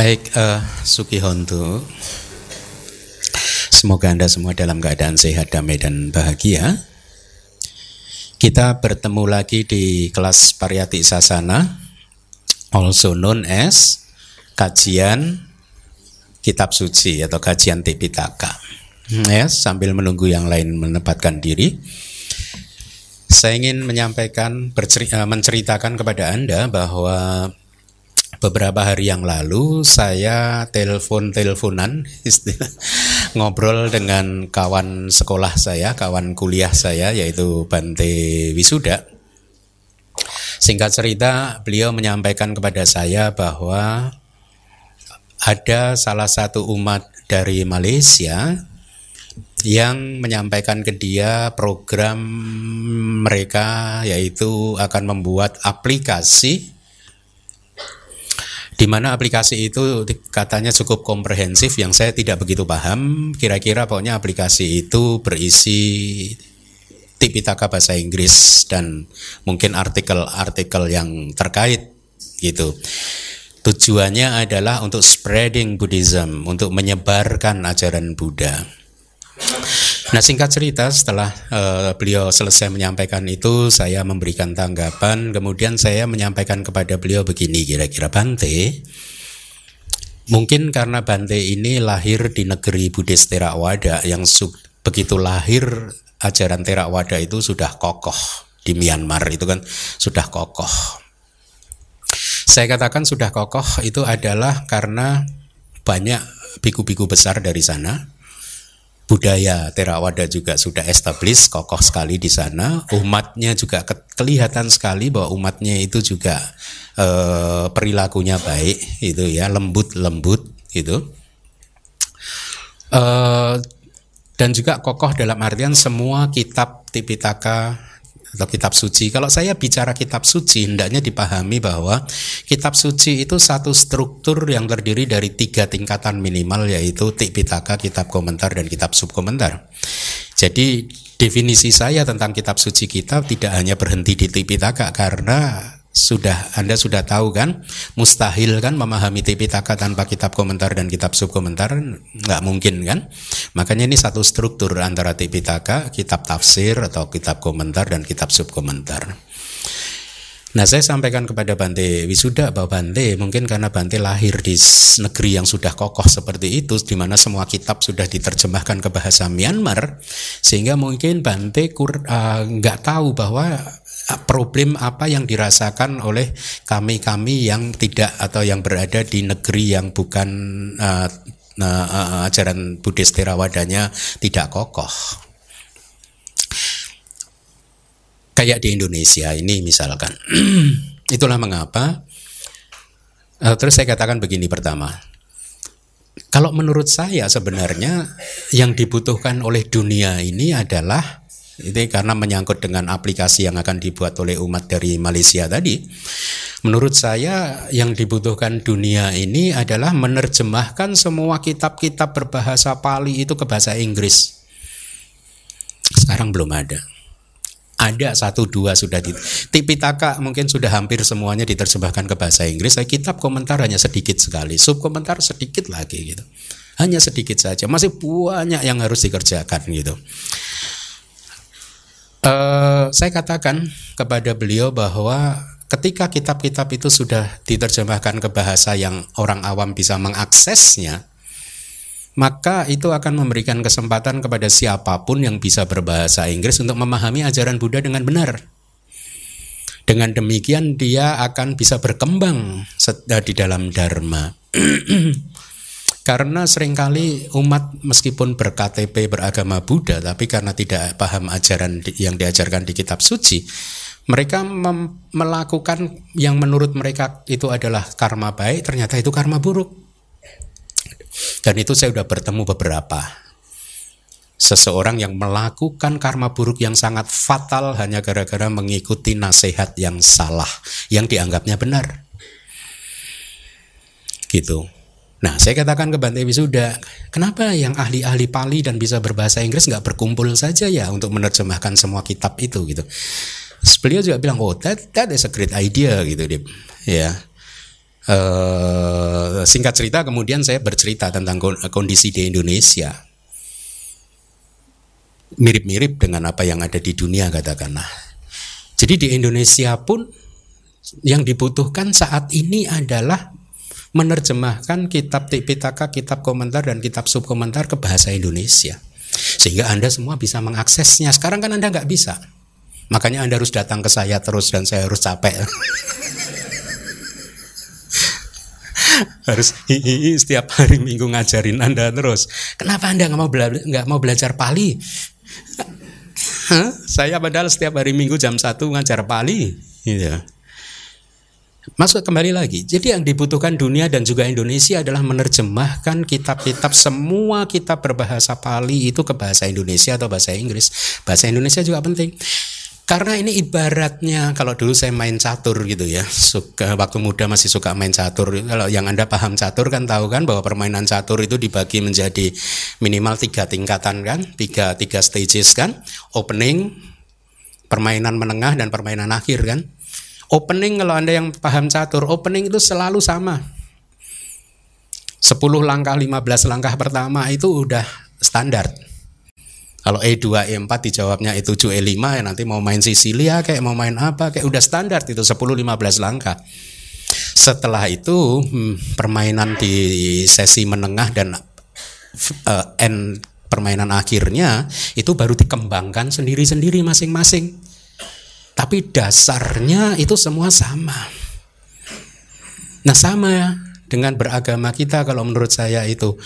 Baik, uh, Suki Hontu. Semoga Anda semua dalam keadaan sehat, damai, dan bahagia. Kita bertemu lagi di kelas Pariyati Sasana, also known as kajian kitab suci atau kajian Tipitaka. Ya, sambil menunggu yang lain menempatkan diri, saya ingin menyampaikan, eh, menceritakan kepada Anda bahwa beberapa hari yang lalu saya telepon-teleponan ngobrol dengan kawan sekolah saya, kawan kuliah saya yaitu Bante Wisuda. Singkat cerita, beliau menyampaikan kepada saya bahwa ada salah satu umat dari Malaysia yang menyampaikan ke dia program mereka yaitu akan membuat aplikasi di mana aplikasi itu katanya cukup komprehensif yang saya tidak begitu paham. Kira-kira pokoknya aplikasi itu berisi tipitaka bahasa Inggris dan mungkin artikel-artikel yang terkait gitu. Tujuannya adalah untuk spreading Buddhism untuk menyebarkan ajaran Buddha Nah singkat cerita setelah uh, beliau selesai menyampaikan itu saya memberikan tanggapan kemudian saya menyampaikan kepada beliau begini kira-kira Bante mungkin karena Bante ini lahir di negeri Buddhis Theravada yang begitu lahir ajaran Theravada itu sudah kokoh di Myanmar itu kan sudah kokoh. Saya katakan sudah kokoh itu adalah karena banyak biku-biku besar dari sana budaya Theravada juga sudah established kokoh sekali di sana. Umatnya juga ke kelihatan sekali bahwa umatnya itu juga eh, perilakunya baik itu ya lembut lembut itu eh, dan juga kokoh dalam artian semua kitab Tipitaka atau kitab suci. Kalau saya bicara kitab suci, hendaknya dipahami bahwa kitab suci itu satu struktur yang terdiri dari tiga tingkatan minimal yaitu Tipitaka, kitab komentar, dan kitab subkomentar. Jadi definisi saya tentang kitab suci kita tidak hanya berhenti di Tipitaka karena sudah Anda sudah tahu kan? Mustahil kan memahami Tipitaka tanpa kitab komentar dan kitab subkomentar nggak mungkin kan? Makanya ini satu struktur antara Tipitaka kitab tafsir atau kitab komentar dan kitab subkomentar Nah saya sampaikan kepada Bante Wisuda bahwa Bante mungkin karena Bante lahir di negeri yang sudah kokoh seperti itu di mana semua kitab sudah diterjemahkan ke bahasa Myanmar sehingga mungkin Bante uh, nggak uh, tahu bahwa problem apa yang dirasakan oleh kami-kami yang tidak atau yang berada di negeri yang bukan uh, uh, ajaran Buddhis Terawadanya tidak kokoh. Kayak di Indonesia ini misalkan. Itulah mengapa uh, terus saya katakan begini pertama. Kalau menurut saya sebenarnya yang dibutuhkan oleh dunia ini adalah itu karena menyangkut dengan aplikasi yang akan dibuat oleh umat dari Malaysia tadi. Menurut saya yang dibutuhkan dunia ini adalah menerjemahkan semua kitab-kitab berbahasa Pali itu ke bahasa Inggris. Sekarang belum ada. Ada satu dua sudah di Tipitaka mungkin sudah hampir semuanya diterjemahkan ke bahasa Inggris. Saya kitab komentar hanya sedikit sekali, sub komentar sedikit lagi gitu. Hanya sedikit saja. Masih banyak yang harus dikerjakan gitu. Uh, saya katakan kepada beliau bahwa ketika kitab-kitab itu sudah diterjemahkan ke bahasa yang orang awam bisa mengaksesnya, maka itu akan memberikan kesempatan kepada siapa pun yang bisa berbahasa Inggris untuk memahami ajaran Buddha dengan benar. Dengan demikian dia akan bisa berkembang di dalam dharma. Karena sering kali umat meskipun berKTP beragama Buddha tapi karena tidak paham ajaran yang diajarkan di kitab suci, mereka melakukan yang menurut mereka itu adalah karma baik, ternyata itu karma buruk. Dan itu saya sudah bertemu beberapa seseorang yang melakukan karma buruk yang sangat fatal hanya gara-gara mengikuti nasihat yang salah yang dianggapnya benar. Gitu. Nah, saya katakan ke Bante Wisuda, kenapa yang ahli-ahli Pali dan bisa berbahasa Inggris nggak berkumpul saja ya untuk menerjemahkan semua kitab itu gitu. Beliau juga bilang, oh that, that is a great idea gitu, dia. Ya, uh, singkat cerita kemudian saya bercerita tentang kondisi di Indonesia. Mirip-mirip dengan apa yang ada di dunia katakanlah. Jadi di Indonesia pun yang dibutuhkan saat ini adalah menerjemahkan kitab Tipitaka, kitab komentar dan kitab subkomentar ke bahasa Indonesia. Sehingga Anda semua bisa mengaksesnya. Sekarang kan Anda nggak bisa. Makanya Anda harus datang ke saya terus dan saya harus capek. harus hihi setiap hari minggu ngajarin anda terus kenapa anda nggak mau nggak mau belajar Pali saya padahal setiap hari minggu jam satu ngajar Pali gitu. Masuk kembali lagi. Jadi yang dibutuhkan dunia dan juga Indonesia adalah menerjemahkan kitab-kitab semua kitab berbahasa Pali itu ke bahasa Indonesia atau bahasa Inggris. Bahasa Indonesia juga penting. Karena ini ibaratnya kalau dulu saya main catur gitu ya, suka waktu muda masih suka main catur. Kalau yang anda paham catur kan tahu kan bahwa permainan catur itu dibagi menjadi minimal tiga tingkatan kan, tiga tiga stages kan, opening, permainan menengah dan permainan akhir kan. Opening kalau anda yang paham catur, opening itu selalu sama. 10 langkah, 15 langkah pertama itu udah standar kalau E2, E4 dijawabnya E7, E5 ya nanti mau main Sicilia kayak mau main apa kayak udah standar itu 10 15 langkah. Setelah itu hmm, permainan di sesi menengah dan uh, end permainan akhirnya itu baru dikembangkan sendiri-sendiri masing-masing. Tapi dasarnya itu semua sama. Nah, sama dengan beragama kita kalau menurut saya itu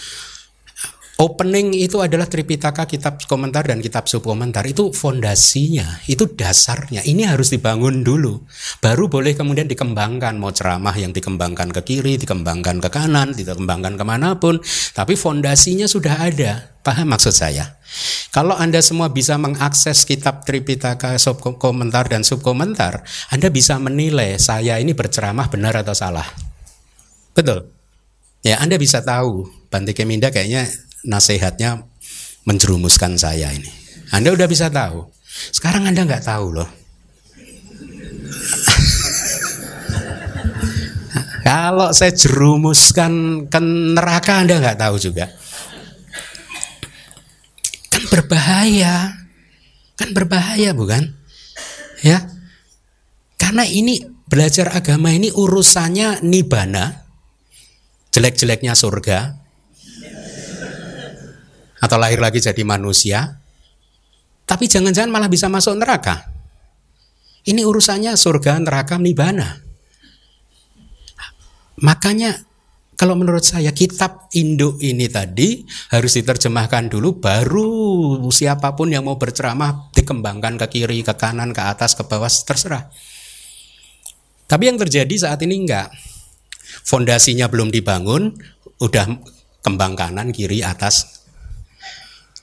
Opening itu adalah Tripitaka, kitab komentar dan kitab subkomentar. Itu fondasinya, itu dasarnya. Ini harus dibangun dulu. Baru boleh kemudian dikembangkan. Mau ceramah yang dikembangkan ke kiri, dikembangkan ke kanan, dikembangkan ke mana pun. Tapi fondasinya sudah ada. Paham maksud saya? Kalau Anda semua bisa mengakses kitab Tripitaka, subkomentar dan subkomentar, Anda bisa menilai saya ini berceramah benar atau salah. Betul? Ya, Anda bisa tahu. Bante Keminda kayaknya nasihatnya menjerumuskan saya ini. Anda udah bisa tahu. Sekarang Anda nggak tahu loh. Kalau saya jerumuskan ke neraka Anda nggak tahu juga. Kan berbahaya. Kan berbahaya bukan? Ya. Karena ini belajar agama ini urusannya nibana. Jelek-jeleknya surga, atau lahir lagi jadi manusia, tapi jangan-jangan malah bisa masuk neraka. Ini urusannya surga, neraka, nibana. Makanya kalau menurut saya kitab induk ini tadi harus diterjemahkan dulu baru siapa pun yang mau berceramah dikembangkan ke kiri, ke kanan, ke atas, ke bawah terserah. Tapi yang terjadi saat ini enggak. Fondasinya belum dibangun, udah kembang kanan, kiri, atas,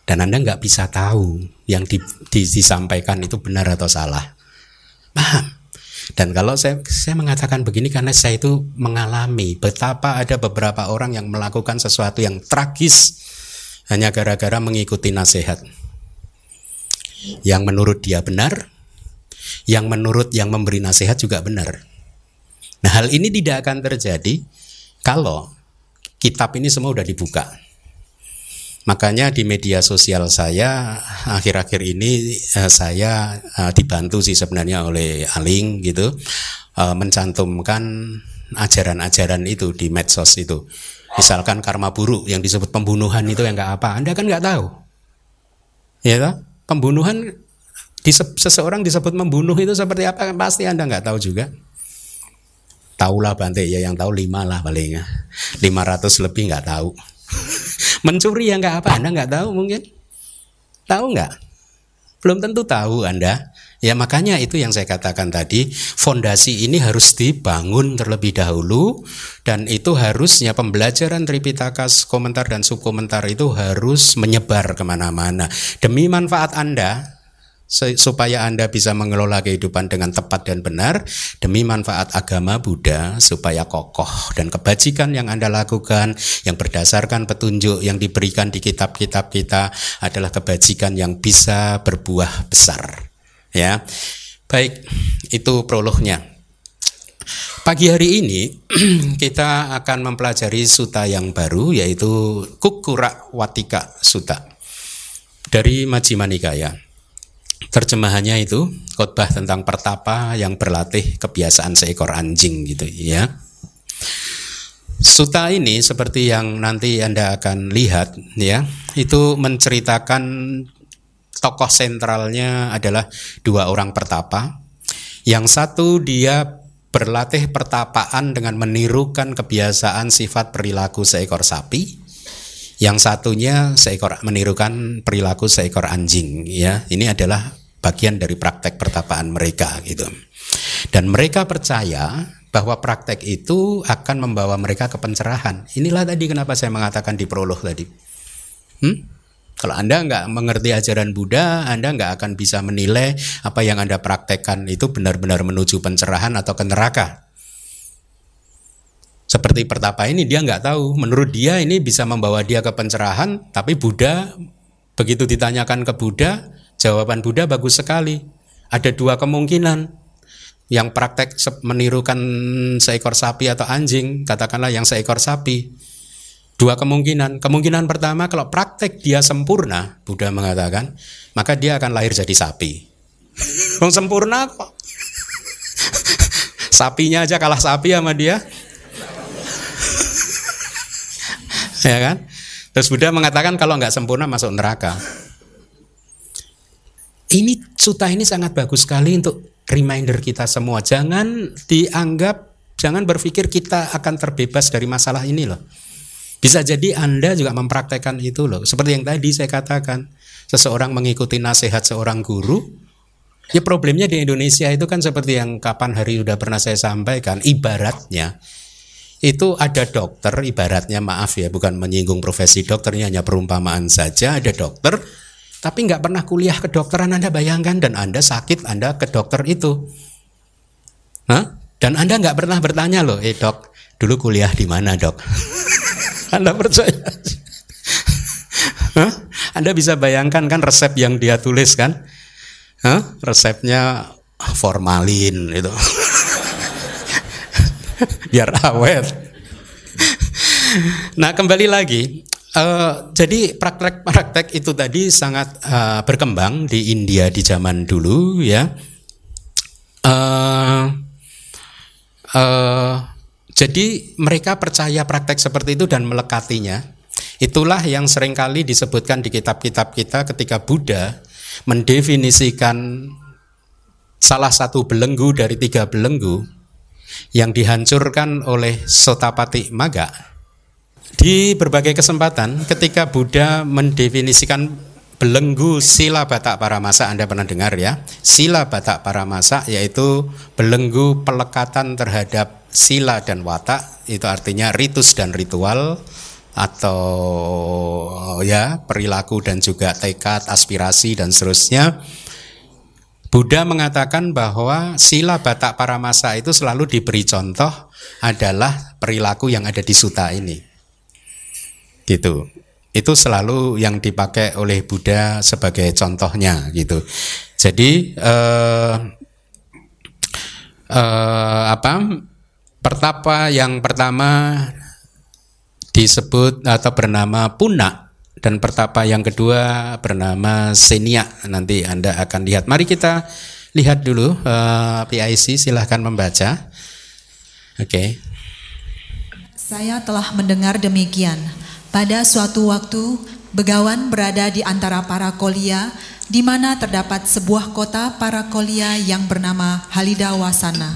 dan Anda nggak bisa tahu yang di, di, disampaikan itu benar atau salah. Paham? Dan kalau saya saya mengatakan begini karena saya itu mengalami betapa ada beberapa orang yang melakukan sesuatu yang tragis hanya gara-gara mengikuti nasihat. Yang menurut dia benar, yang menurut yang memberi nasihat juga benar. Nah, hal ini tidak akan terjadi kalau kitab ini semua sudah dibuka. Makanya di media sosial saya akhir-akhir ini eh, saya eh, dibantu sih sebenarnya oleh Aling gitu eh, mencantumkan ajaran-ajaran itu di medsos itu. Misalkan karma buruk yang disebut pembunuhan itu yang nggak apa, Anda kan nggak tahu. Ya toh? Pembunuhan seseorang disebut membunuh itu seperti apa pasti Anda nggak tahu juga. Taulah Bante ya yang tahu lima lah palingnya. 500 lebih nggak tahu. Mencuri ya nggak apa, Anda nggak tahu mungkin? Tahu nggak? Belum tentu tahu Anda. Ya makanya itu yang saya katakan tadi, fondasi ini harus dibangun terlebih dahulu dan itu harusnya pembelajaran Tripitaka komentar dan subkomentar itu harus menyebar ke mana-mana demi manfaat Anda supaya Anda bisa mengelola kehidupan dengan tepat dan benar demi manfaat agama Buddha supaya kokoh dan kebajikan yang Anda lakukan yang berdasarkan petunjuk yang diberikan di kitab-kitab kita adalah kebajikan yang bisa berbuah besar. Ya. Baik itu prolognya. Pagi hari ini kita akan mempelajari suta yang baru yaitu Kukura Watika Suta dari Majjhima Nikaya. Terjemahannya itu khotbah tentang pertapa yang berlatih kebiasaan seekor anjing gitu ya. Suta ini seperti yang nanti Anda akan lihat ya, itu menceritakan tokoh sentralnya adalah dua orang pertapa. Yang satu dia berlatih pertapaan dengan menirukan kebiasaan sifat perilaku seekor sapi. Yang satunya seekor menirukan perilaku seekor anjing ya. Ini adalah bagian dari praktek pertapaan mereka gitu. Dan mereka percaya bahwa praktek itu akan membawa mereka ke pencerahan. Inilah tadi kenapa saya mengatakan di prolog tadi. Hmm? Kalau Anda nggak mengerti ajaran Buddha, Anda nggak akan bisa menilai apa yang Anda praktekkan itu benar-benar menuju pencerahan atau ke neraka. Seperti pertapa ini dia nggak tahu. Menurut dia ini bisa membawa dia ke pencerahan, tapi Buddha begitu ditanyakan ke Buddha, jawaban Buddha bagus sekali. Ada dua kemungkinan yang praktek menirukan seekor sapi atau anjing, katakanlah yang seekor sapi. Dua kemungkinan. Kemungkinan pertama kalau praktek dia sempurna, Buddha mengatakan, maka dia akan lahir jadi sapi. Wong sempurna kok. Sapinya aja kalah sapi sama dia. ya kan? Terus Buddha mengatakan kalau nggak sempurna masuk neraka. Ini suta ini sangat bagus sekali untuk reminder kita semua. Jangan dianggap, jangan berpikir kita akan terbebas dari masalah ini loh. Bisa jadi Anda juga mempraktekkan itu loh. Seperti yang tadi saya katakan, seseorang mengikuti nasihat seorang guru, ya problemnya di Indonesia itu kan seperti yang kapan hari sudah pernah saya sampaikan, ibaratnya itu ada dokter, ibaratnya maaf ya, bukan menyinggung profesi dokternya hanya perumpamaan saja, ada dokter tapi nggak pernah kuliah kedokteran Anda bayangkan dan Anda sakit Anda ke dokter itu. Hah? Dan Anda nggak pernah bertanya loh, eh dok, dulu kuliah di mana dok? anda percaya? Hah? Anda bisa bayangkan kan resep yang dia tulis kan? Hah? Resepnya formalin itu. Biar awet. Nah kembali lagi Uh, jadi praktek-praktek itu tadi sangat uh, berkembang di India di zaman dulu ya. Uh, uh, jadi mereka percaya praktek seperti itu dan melekatinya. Itulah yang sering kali disebutkan di kitab-kitab kita ketika Buddha mendefinisikan salah satu belenggu dari tiga belenggu yang dihancurkan oleh Sotapati Maga di berbagai kesempatan ketika Buddha mendefinisikan belenggu sila batak para masa Anda pernah dengar ya? Sila batak para masa yaitu belenggu pelekatan terhadap sila dan watak itu artinya ritus dan ritual atau ya perilaku dan juga tekad aspirasi dan seterusnya. Buddha mengatakan bahwa sila batak para masa itu selalu diberi contoh adalah perilaku yang ada di suta ini gitu. Itu selalu yang dipakai oleh Buddha sebagai contohnya gitu. Jadi eh, eh, apa pertapa yang pertama disebut atau bernama Puna dan pertapa yang kedua bernama Senia. Nanti anda akan lihat. Mari kita lihat dulu eh, PIC silahkan membaca. Oke. Okay. saya telah mendengar demikian pada suatu waktu, Begawan berada di antara para kolia, di mana terdapat sebuah kota para kolia yang bernama Halidawasana.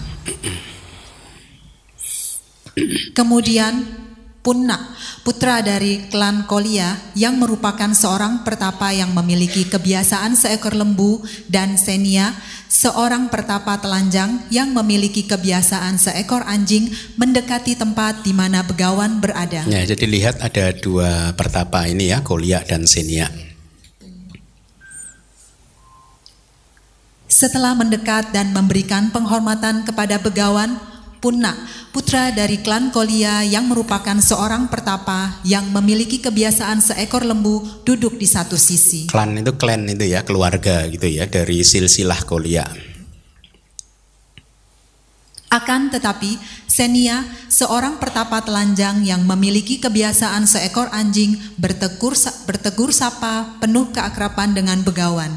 Kemudian Punna, putra dari klan Kolia yang merupakan seorang pertapa yang memiliki kebiasaan seekor lembu dan Senia, seorang pertapa telanjang yang memiliki kebiasaan seekor anjing mendekati tempat di mana begawan berada. Ya, jadi lihat ada dua pertapa ini ya, Kolia dan Senia. Setelah mendekat dan memberikan penghormatan kepada begawan, Punna, putra dari klan Kolia yang merupakan seorang pertapa yang memiliki kebiasaan seekor lembu duduk di satu sisi. Klan itu klan itu ya, keluarga gitu ya dari silsilah Kolia. Akan tetapi, Senia, seorang pertapa telanjang yang memiliki kebiasaan seekor anjing, bertegur, bertegur sapa penuh keakraban dengan begawan.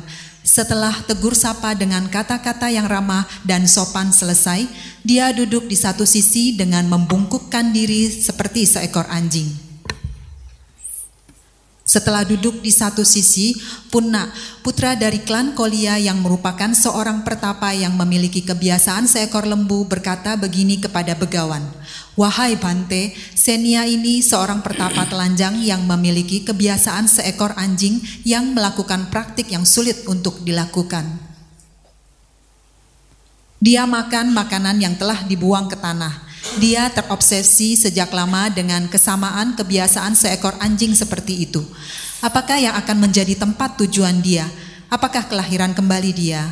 Setelah tegur sapa dengan kata-kata yang ramah dan sopan selesai, dia duduk di satu sisi dengan membungkukkan diri seperti seekor anjing. Setelah duduk di satu sisi, Punna, putra dari klan Kolia yang merupakan seorang pertapa yang memiliki kebiasaan seekor lembu berkata begini kepada begawan, Wahai Bante, Senia ini seorang pertapa telanjang yang memiliki kebiasaan seekor anjing yang melakukan praktik yang sulit untuk dilakukan. Dia makan makanan yang telah dibuang ke tanah, dia terobsesi sejak lama dengan kesamaan kebiasaan seekor anjing seperti itu. Apakah yang akan menjadi tempat tujuan dia? Apakah kelahiran kembali dia?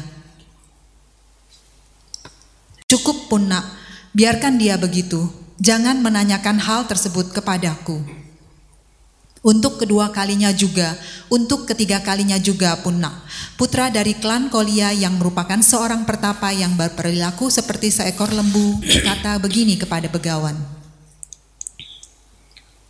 Cukup pun nak, biarkan dia begitu. Jangan menanyakan hal tersebut kepadaku. Untuk kedua kalinya juga, untuk ketiga kalinya juga Punna, putra dari klan Kolia yang merupakan seorang pertapa yang berperilaku seperti seekor lembu, berkata begini kepada begawan.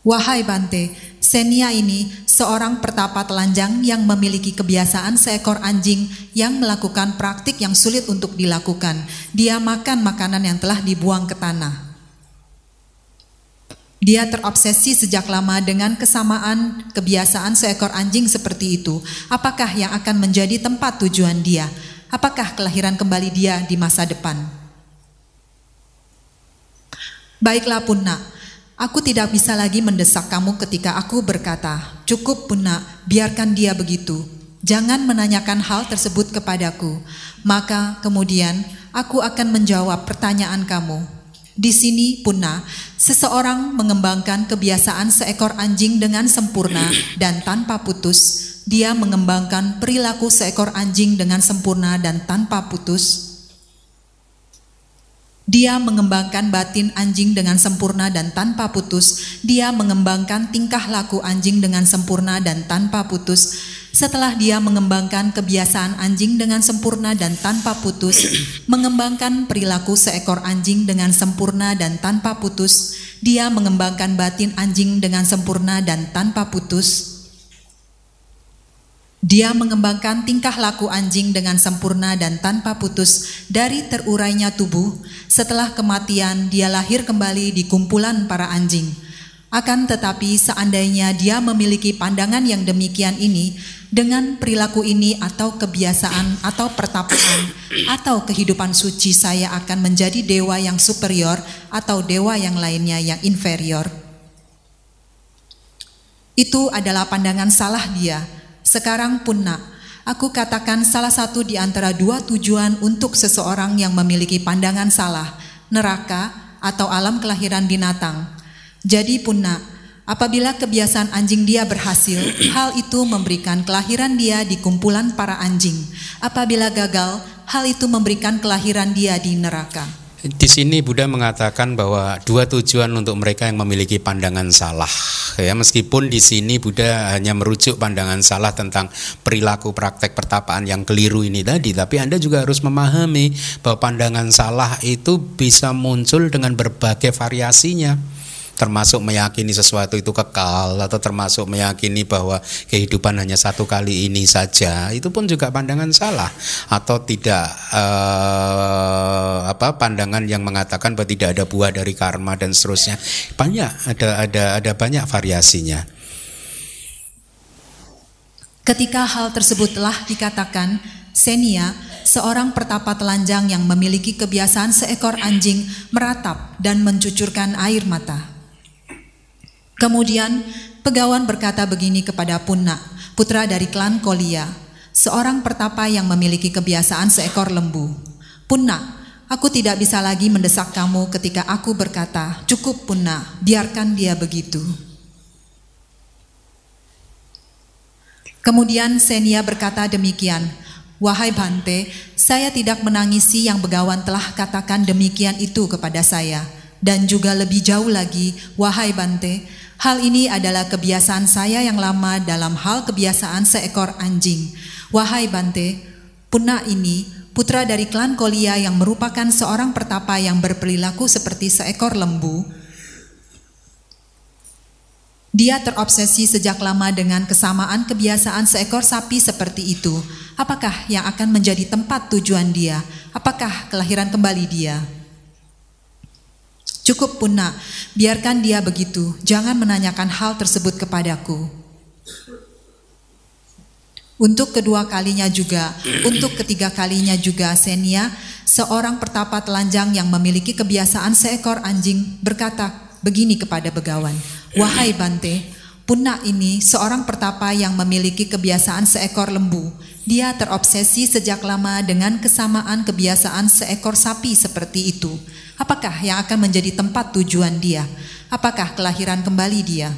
Wahai Bante, Senia ini seorang pertapa telanjang yang memiliki kebiasaan seekor anjing yang melakukan praktik yang sulit untuk dilakukan. Dia makan makanan yang telah dibuang ke tanah. Dia terobsesi sejak lama dengan kesamaan kebiasaan seekor anjing seperti itu. Apakah yang akan menjadi tempat tujuan dia? Apakah kelahiran kembali dia di masa depan? Baiklah Punna, aku tidak bisa lagi mendesak kamu ketika aku berkata, cukup Punna, biarkan dia begitu. Jangan menanyakan hal tersebut kepadaku. Maka kemudian aku akan menjawab pertanyaan kamu. Di sini punah, seseorang mengembangkan kebiasaan seekor anjing dengan sempurna dan tanpa putus. Dia mengembangkan perilaku seekor anjing dengan sempurna dan tanpa putus. Dia mengembangkan batin anjing dengan sempurna dan tanpa putus. Dia mengembangkan tingkah laku anjing dengan sempurna dan tanpa putus setelah dia mengembangkan kebiasaan anjing dengan sempurna dan tanpa putus, mengembangkan perilaku seekor anjing dengan sempurna dan tanpa putus, dia mengembangkan batin anjing dengan sempurna dan tanpa putus. Dia mengembangkan tingkah laku anjing dengan sempurna dan tanpa putus dari terurainya tubuh. Setelah kematian, dia lahir kembali di kumpulan para anjing. Akan tetapi, seandainya dia memiliki pandangan yang demikian ini, dengan perilaku ini atau kebiasaan atau pertapaan atau kehidupan suci saya akan menjadi dewa yang superior atau dewa yang lainnya yang inferior. Itu adalah pandangan salah dia. Sekarang pun nak, aku katakan salah satu di antara dua tujuan untuk seseorang yang memiliki pandangan salah, neraka atau alam kelahiran binatang. Jadi pun nak, Apabila kebiasaan anjing dia berhasil, hal itu memberikan kelahiran dia di kumpulan para anjing. Apabila gagal, hal itu memberikan kelahiran dia di neraka. Di sini Buddha mengatakan bahwa dua tujuan untuk mereka yang memiliki pandangan salah. Ya, meskipun di sini Buddha hanya merujuk pandangan salah tentang perilaku praktek pertapaan yang keliru ini tadi, tapi Anda juga harus memahami bahwa pandangan salah itu bisa muncul dengan berbagai variasinya termasuk meyakini sesuatu itu kekal atau termasuk meyakini bahwa kehidupan hanya satu kali ini saja itu pun juga pandangan salah atau tidak eh, apa pandangan yang mengatakan bahwa tidak ada buah dari karma dan seterusnya banyak ada ada ada banyak variasinya Ketika hal tersebut telah dikatakan, Senia, seorang pertapa telanjang yang memiliki kebiasaan seekor anjing, meratap dan mencucurkan air mata. Kemudian Pegawan berkata begini kepada Punna, putra dari klan Kolia, seorang pertapa yang memiliki kebiasaan seekor lembu. Punna, aku tidak bisa lagi mendesak kamu ketika aku berkata, cukup Punna, biarkan dia begitu. Kemudian Senia berkata demikian, Wahai Bante, saya tidak menangisi yang begawan telah katakan demikian itu kepada saya. Dan juga lebih jauh lagi, wahai Bante, Hal ini adalah kebiasaan saya yang lama dalam hal kebiasaan seekor anjing. Wahai Bante, punah ini putra dari klan Kolia yang merupakan seorang pertapa yang berperilaku seperti seekor lembu, dia terobsesi sejak lama dengan kesamaan kebiasaan seekor sapi seperti itu. Apakah yang akan menjadi tempat tujuan dia? Apakah kelahiran kembali dia? Cukup punah, biarkan dia begitu. Jangan menanyakan hal tersebut kepadaku. Untuk kedua kalinya juga, untuk ketiga kalinya juga Senia, seorang pertapa telanjang yang memiliki kebiasaan seekor anjing berkata begini kepada begawan, Wahai Bante, Punna ini seorang pertapa yang memiliki kebiasaan seekor lembu. Dia terobsesi sejak lama dengan kesamaan kebiasaan seekor sapi seperti itu. Apakah yang akan menjadi tempat tujuan dia? Apakah kelahiran kembali dia?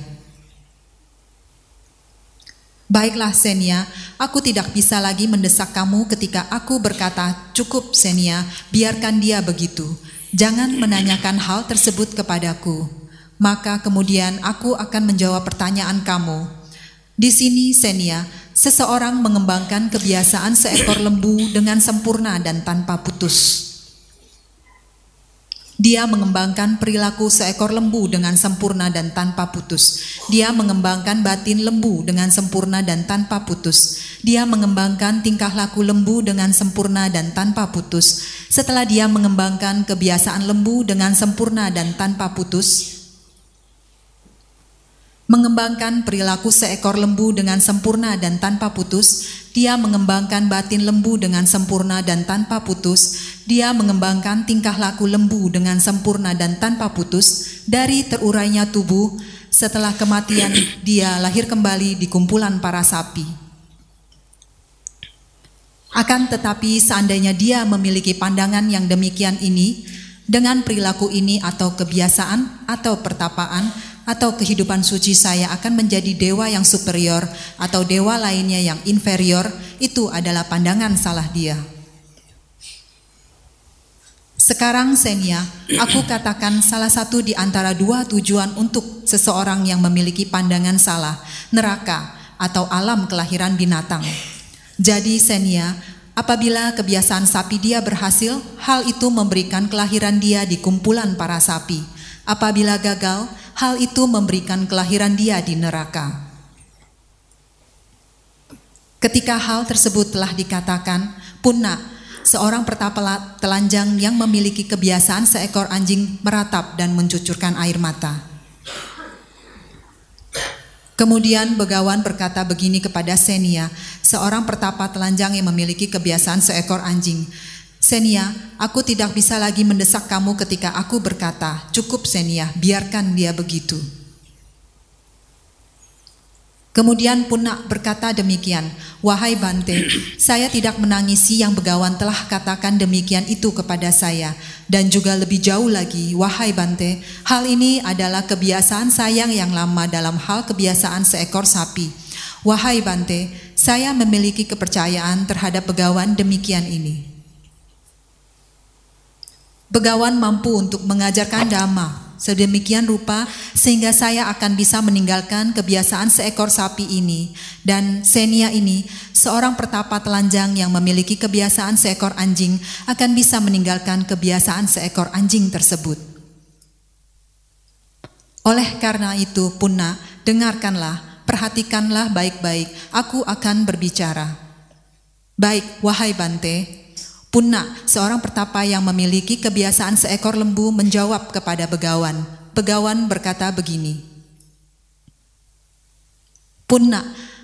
Baiklah Senia, aku tidak bisa lagi mendesak kamu ketika aku berkata, cukup Senia, biarkan dia begitu. Jangan menanyakan hal tersebut kepadaku maka kemudian aku akan menjawab pertanyaan kamu. Di sini, Senia, seseorang mengembangkan kebiasaan seekor lembu dengan sempurna dan tanpa putus. Dia mengembangkan perilaku seekor lembu dengan sempurna dan tanpa putus. Dia mengembangkan batin lembu dengan sempurna dan tanpa putus. Dia mengembangkan tingkah laku lembu dengan sempurna dan tanpa putus. Setelah dia mengembangkan kebiasaan lembu dengan sempurna dan tanpa putus, mengembangkan perilaku seekor lembu dengan sempurna dan tanpa putus, dia mengembangkan batin lembu dengan sempurna dan tanpa putus, dia mengembangkan tingkah laku lembu dengan sempurna dan tanpa putus, dari terurainya tubuh, setelah kematian dia lahir kembali di kumpulan para sapi. Akan tetapi seandainya dia memiliki pandangan yang demikian ini, dengan perilaku ini atau kebiasaan atau pertapaan, atau kehidupan suci saya akan menjadi dewa yang superior atau dewa lainnya yang inferior, itu adalah pandangan salah dia. Sekarang Senia, aku katakan salah satu di antara dua tujuan untuk seseorang yang memiliki pandangan salah, neraka atau alam kelahiran binatang. Jadi Senia, apabila kebiasaan sapi dia berhasil, hal itu memberikan kelahiran dia di kumpulan para sapi. Apabila gagal, hal itu memberikan kelahiran dia di neraka. Ketika hal tersebut telah dikatakan, Punna, seorang pertapa telanjang yang memiliki kebiasaan seekor anjing meratap dan mencucurkan air mata. Kemudian Begawan berkata begini kepada Senia, seorang pertapa telanjang yang memiliki kebiasaan seekor anjing. Senia, aku tidak bisa lagi mendesak kamu ketika aku berkata, cukup Senia, biarkan dia begitu. Kemudian Punak berkata demikian, Wahai Bante, saya tidak menangisi yang begawan telah katakan demikian itu kepada saya. Dan juga lebih jauh lagi, Wahai Bante, hal ini adalah kebiasaan sayang yang lama dalam hal kebiasaan seekor sapi. Wahai Bante, saya memiliki kepercayaan terhadap begawan demikian ini. Begawan mampu untuk mengajarkan dhamma sedemikian rupa sehingga saya akan bisa meninggalkan kebiasaan seekor sapi ini dan Senia ini seorang pertapa telanjang yang memiliki kebiasaan seekor anjing akan bisa meninggalkan kebiasaan seekor anjing tersebut. Oleh karena itu, Punna, dengarkanlah, perhatikanlah baik-baik, aku akan berbicara. Baik, wahai Bante, Punna, seorang pertapa yang memiliki kebiasaan seekor lembu menjawab kepada begawan. Begawan berkata begini, Punna,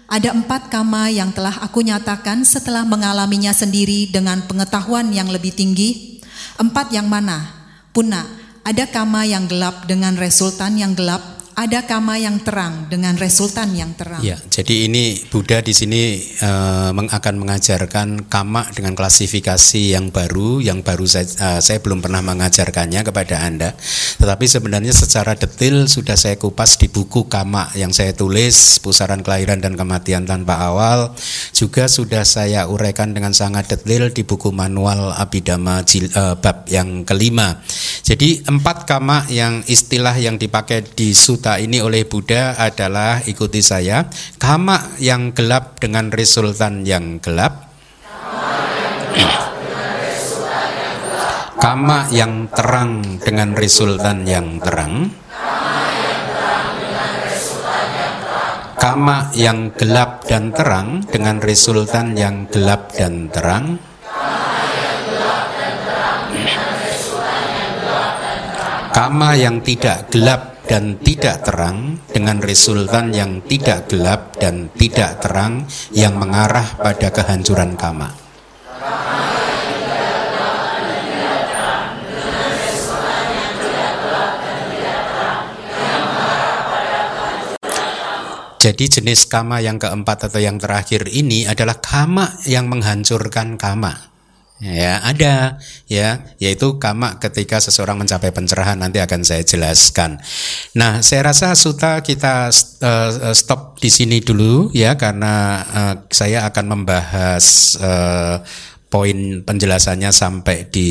ada empat kama yang telah aku nyatakan setelah mengalaminya sendiri dengan pengetahuan yang lebih tinggi. Empat yang mana? Punna, ada kama yang gelap dengan resultan yang gelap ada kama yang terang dengan resultan yang terang. Ya, jadi ini Buddha di sini uh, akan mengajarkan kama dengan klasifikasi yang baru, yang baru saya, uh, saya belum pernah mengajarkannya kepada Anda. Tetapi sebenarnya secara detail sudah saya kupas di buku kama yang saya tulis, Pusaran Kelahiran dan Kematian Tanpa Awal, juga sudah saya uraikan dengan sangat detail di buku manual Abhidhamma jil, uh, bab yang kelima. Jadi empat kama yang istilah yang dipakai di sut buta ini oleh Buddha adalah ikuti saya, kama yang gelap dengan resultan yang gelap. kama yang terang dengan resultan yang terang. Kama yang gelap dan terang dengan resultan yang gelap dan terang. Kama yang tidak gelap dan tidak terang dengan resultan yang tidak gelap dan tidak terang yang mengarah pada kehancuran kama. Jadi jenis kama yang keempat atau yang terakhir ini adalah kama yang menghancurkan kama. Ya, ada ya, yaitu kama ketika seseorang mencapai pencerahan nanti akan saya jelaskan. Nah, saya rasa suta kita uh, stop di sini dulu ya karena uh, saya akan membahas uh, poin penjelasannya sampai di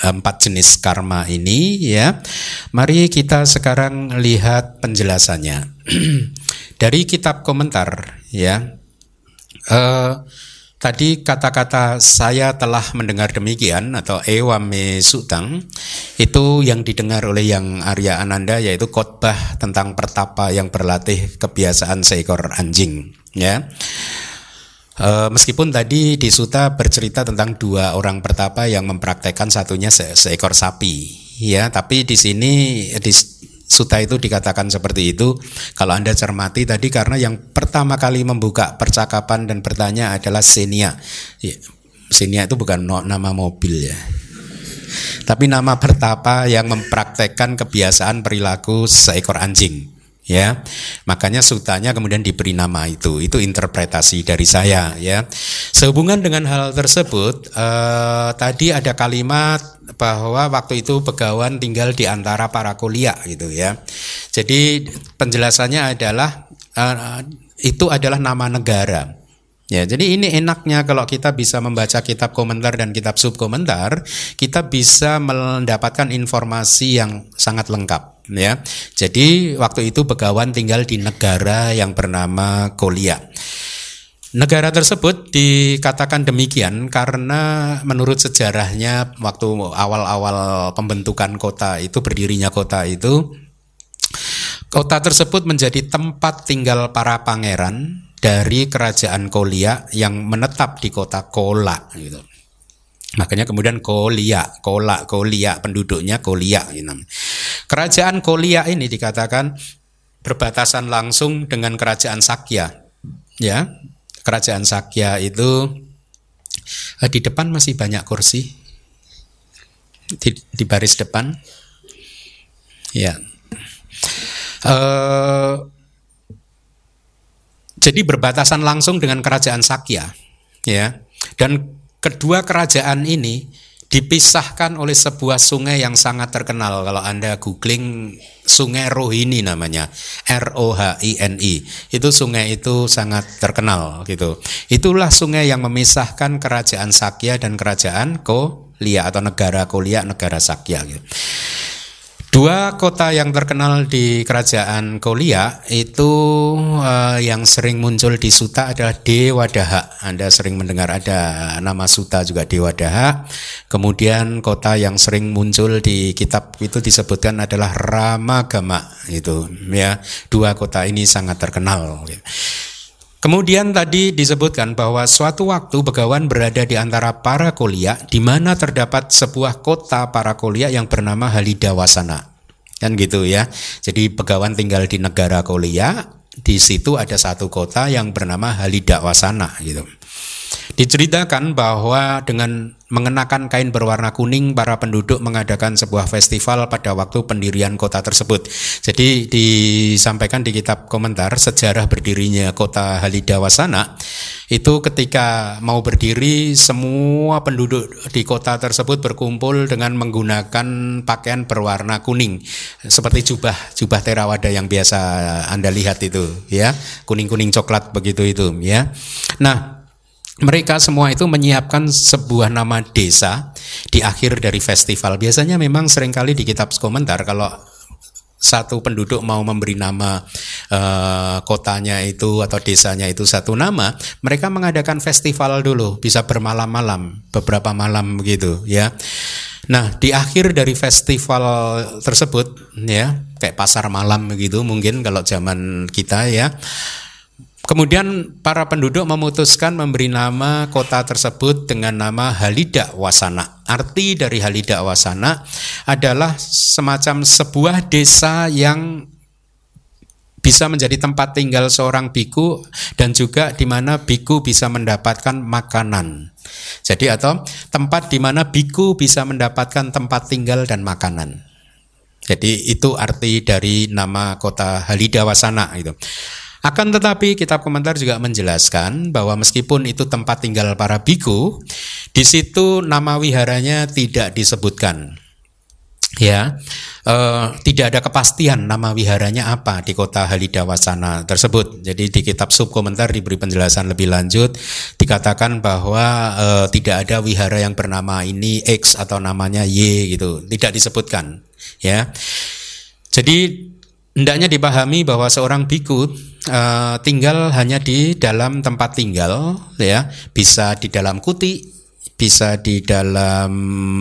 empat jenis karma ini ya. Mari kita sekarang lihat penjelasannya dari kitab komentar ya. Uh, Tadi kata-kata saya telah mendengar demikian atau ewame sutang itu yang didengar oleh yang Arya Ananda yaitu khotbah tentang pertapa yang berlatih kebiasaan seekor anjing ya. E, meskipun tadi di Suta bercerita tentang dua orang pertapa yang mempraktekkan satunya se seekor sapi ya, tapi di sini di Suta itu dikatakan seperti itu. Kalau Anda cermati tadi karena yang pertama kali membuka percakapan dan bertanya adalah Senia. Ya, Senia itu bukan nama mobil ya. Tapi nama pertapa yang mempraktekkan kebiasaan perilaku seekor anjing ya. Makanya sutanya kemudian diberi nama itu. Itu interpretasi dari saya ya. Sehubungan dengan hal tersebut eh, tadi ada kalimat bahwa waktu itu begawan tinggal di antara para kuliah gitu ya. Jadi penjelasannya adalah eh, itu adalah nama negara. Ya, jadi ini enaknya kalau kita bisa membaca kitab komentar dan kitab subkomentar, kita bisa mendapatkan informasi yang sangat lengkap ya. Jadi waktu itu Begawan tinggal di negara yang bernama Kolia. Negara tersebut dikatakan demikian karena menurut sejarahnya waktu awal-awal pembentukan kota itu berdirinya kota itu kota tersebut menjadi tempat tinggal para pangeran dari kerajaan Kolia yang menetap di kota Kola gitu. Makanya kemudian Kolia, Kola, Kolia, penduduknya Kolia. Kerajaan Kolia ini dikatakan berbatasan langsung dengan kerajaan Sakya. Ya, kerajaan Sakya itu eh, di depan masih banyak kursi di, di baris depan. Ya. Uh, jadi berbatasan langsung dengan kerajaan Sakya, ya. Dan kedua kerajaan ini dipisahkan oleh sebuah sungai yang sangat terkenal. Kalau Anda googling Sungai Rohini namanya R O H I N I itu sungai itu sangat terkenal gitu. Itulah sungai yang memisahkan kerajaan Sakya dan kerajaan Kolia atau negara Kolia negara Sakya gitu Dua kota yang terkenal di kerajaan Kolia itu uh, yang sering muncul di Suta adalah Dewadaha. Anda sering mendengar ada nama Suta juga Dewadaha. Kemudian kota yang sering muncul di kitab itu disebutkan adalah Ramagama itu ya. Dua kota ini sangat terkenal. Kemudian tadi disebutkan bahwa suatu waktu Begawan berada di antara para kolia di mana terdapat sebuah kota para kolia yang bernama Halidawasana. Kan gitu ya. Jadi Begawan tinggal di negara kolia, di situ ada satu kota yang bernama Halidawasana gitu. Diceritakan bahwa dengan mengenakan kain berwarna kuning, para penduduk mengadakan sebuah festival pada waktu pendirian kota tersebut. Jadi disampaikan di kitab komentar sejarah berdirinya kota Halidawasana itu ketika mau berdiri semua penduduk di kota tersebut berkumpul dengan menggunakan pakaian berwarna kuning seperti jubah jubah terawada yang biasa Anda lihat itu ya kuning-kuning coklat begitu itu ya. Nah, mereka semua itu menyiapkan sebuah nama desa di akhir dari festival. Biasanya memang sering kali di kitab komentar kalau satu penduduk mau memberi nama uh, kotanya itu atau desanya itu satu nama, mereka mengadakan festival dulu, bisa bermalam-malam, beberapa malam begitu ya. Nah, di akhir dari festival tersebut ya, kayak pasar malam begitu mungkin kalau zaman kita ya. Kemudian para penduduk memutuskan memberi nama kota tersebut dengan nama Halida Wasana. Arti dari Halida Wasana adalah semacam sebuah desa yang bisa menjadi tempat tinggal seorang biku dan juga di mana biku bisa mendapatkan makanan. Jadi atau tempat di mana biku bisa mendapatkan tempat tinggal dan makanan. Jadi itu arti dari nama kota Halida Wasana itu. Akan tetapi kitab komentar juga menjelaskan bahwa meskipun itu tempat tinggal para biku, di situ nama wiharanya tidak disebutkan. Ya, eh, tidak ada kepastian nama wiharanya apa di kota Halidawasana tersebut. Jadi di kitab sub komentar diberi penjelasan lebih lanjut, dikatakan bahwa eh, tidak ada wihara yang bernama ini X atau namanya Y gitu, tidak disebutkan. Ya, jadi hendaknya dipahami bahwa seorang biku uh, tinggal hanya di dalam tempat tinggal ya. Bisa di dalam kuti bisa di dalam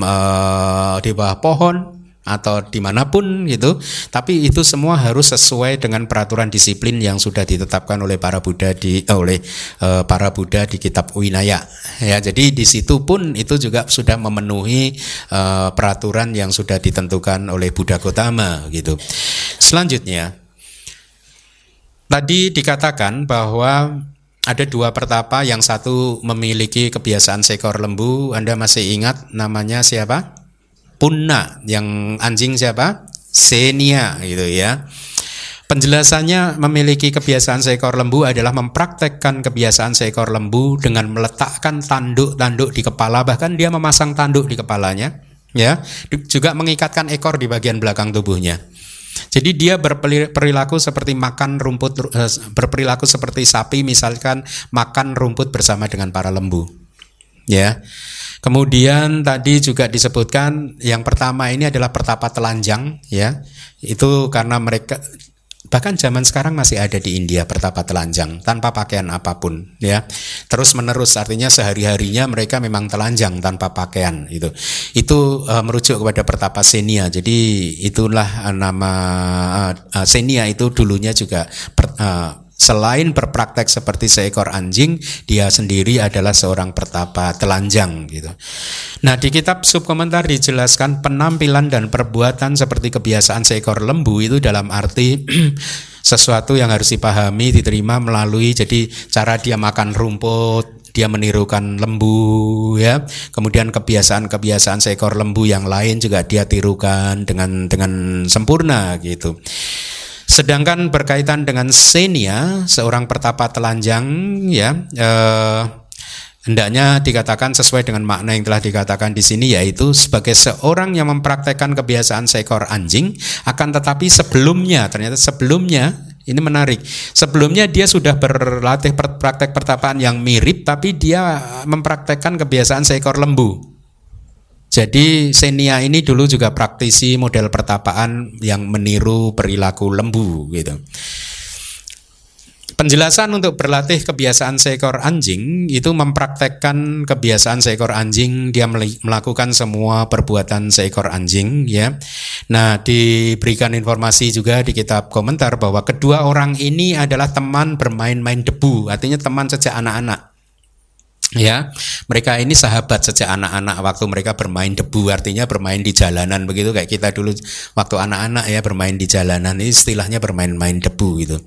uh, di bawah pohon atau di mana pun gitu tapi itu semua harus sesuai dengan peraturan disiplin yang sudah ditetapkan oleh para Buddha di uh, oleh uh, para Buddha di kitab Winaya ya jadi di situ pun itu juga sudah memenuhi uh, peraturan yang sudah ditentukan oleh Buddha Gotama gitu selanjutnya Tadi dikatakan bahwa ada dua pertapa, yang satu memiliki kebiasaan seekor lembu. Anda masih ingat namanya siapa? Punna. Yang anjing siapa? Senia gitu ya. Penjelasannya memiliki kebiasaan seekor lembu adalah mempraktekkan kebiasaan seekor lembu dengan meletakkan tanduk-tanduk di kepala bahkan dia memasang tanduk di kepalanya ya juga mengikatkan ekor di bagian belakang tubuhnya. Jadi dia berperilaku seperti makan rumput eh, berperilaku seperti sapi misalkan makan rumput bersama dengan para lembu. Ya. Kemudian tadi juga disebutkan yang pertama ini adalah pertapa telanjang ya. Itu karena mereka Bahkan zaman sekarang masih ada di India pertapa telanjang tanpa pakaian apa pun ya. Terus menerus artinya sehari-harinya mereka memang telanjang tanpa pakaian itu. Itu uh, merujuk kepada pertapa senia. Jadi itulah uh, nama uh, senia itu dulunya juga per, uh, Selain berpraktek seperti seekor anjing, dia sendiri adalah seorang pertapa telanjang gitu. Nah, di kitab subkomentar dijelaskan penampilan dan perbuatan seperti kebiasaan seekor lembu itu dalam arti sesuatu yang harus dipahami, diterima melalui jadi cara dia makan rumput, dia menirukan lembu ya. Kemudian kebiasaan-kebiasaan seekor lembu yang lain juga dia tirukan dengan dengan sempurna gitu. Sedangkan berkaitan dengan senia, seorang pertapa telanjang ya eh, hendaknya dikatakan sesuai dengan makna yang telah dikatakan di sini yaitu sebagai seorang yang mempraktekkan kebiasaan seekor anjing akan tetapi sebelumnya ternyata sebelumnya ini menarik. Sebelumnya dia sudah berlatih praktek pertapaan yang mirip tapi dia mempraktekkan kebiasaan seekor lembu. Jadi Senia ini dulu juga praktisi model pertapaan yang meniru perilaku lembu gitu. Penjelasan untuk berlatih kebiasaan seekor anjing itu mempraktekkan kebiasaan seekor anjing dia melakukan semua perbuatan seekor anjing ya. Nah, diberikan informasi juga di kitab komentar bahwa kedua orang ini adalah teman bermain-main debu, artinya teman sejak anak-anak ya mereka ini sahabat sejak anak-anak waktu mereka bermain debu artinya bermain di jalanan begitu kayak kita dulu waktu anak-anak ya bermain di jalanan ini istilahnya bermain-main debu gitu.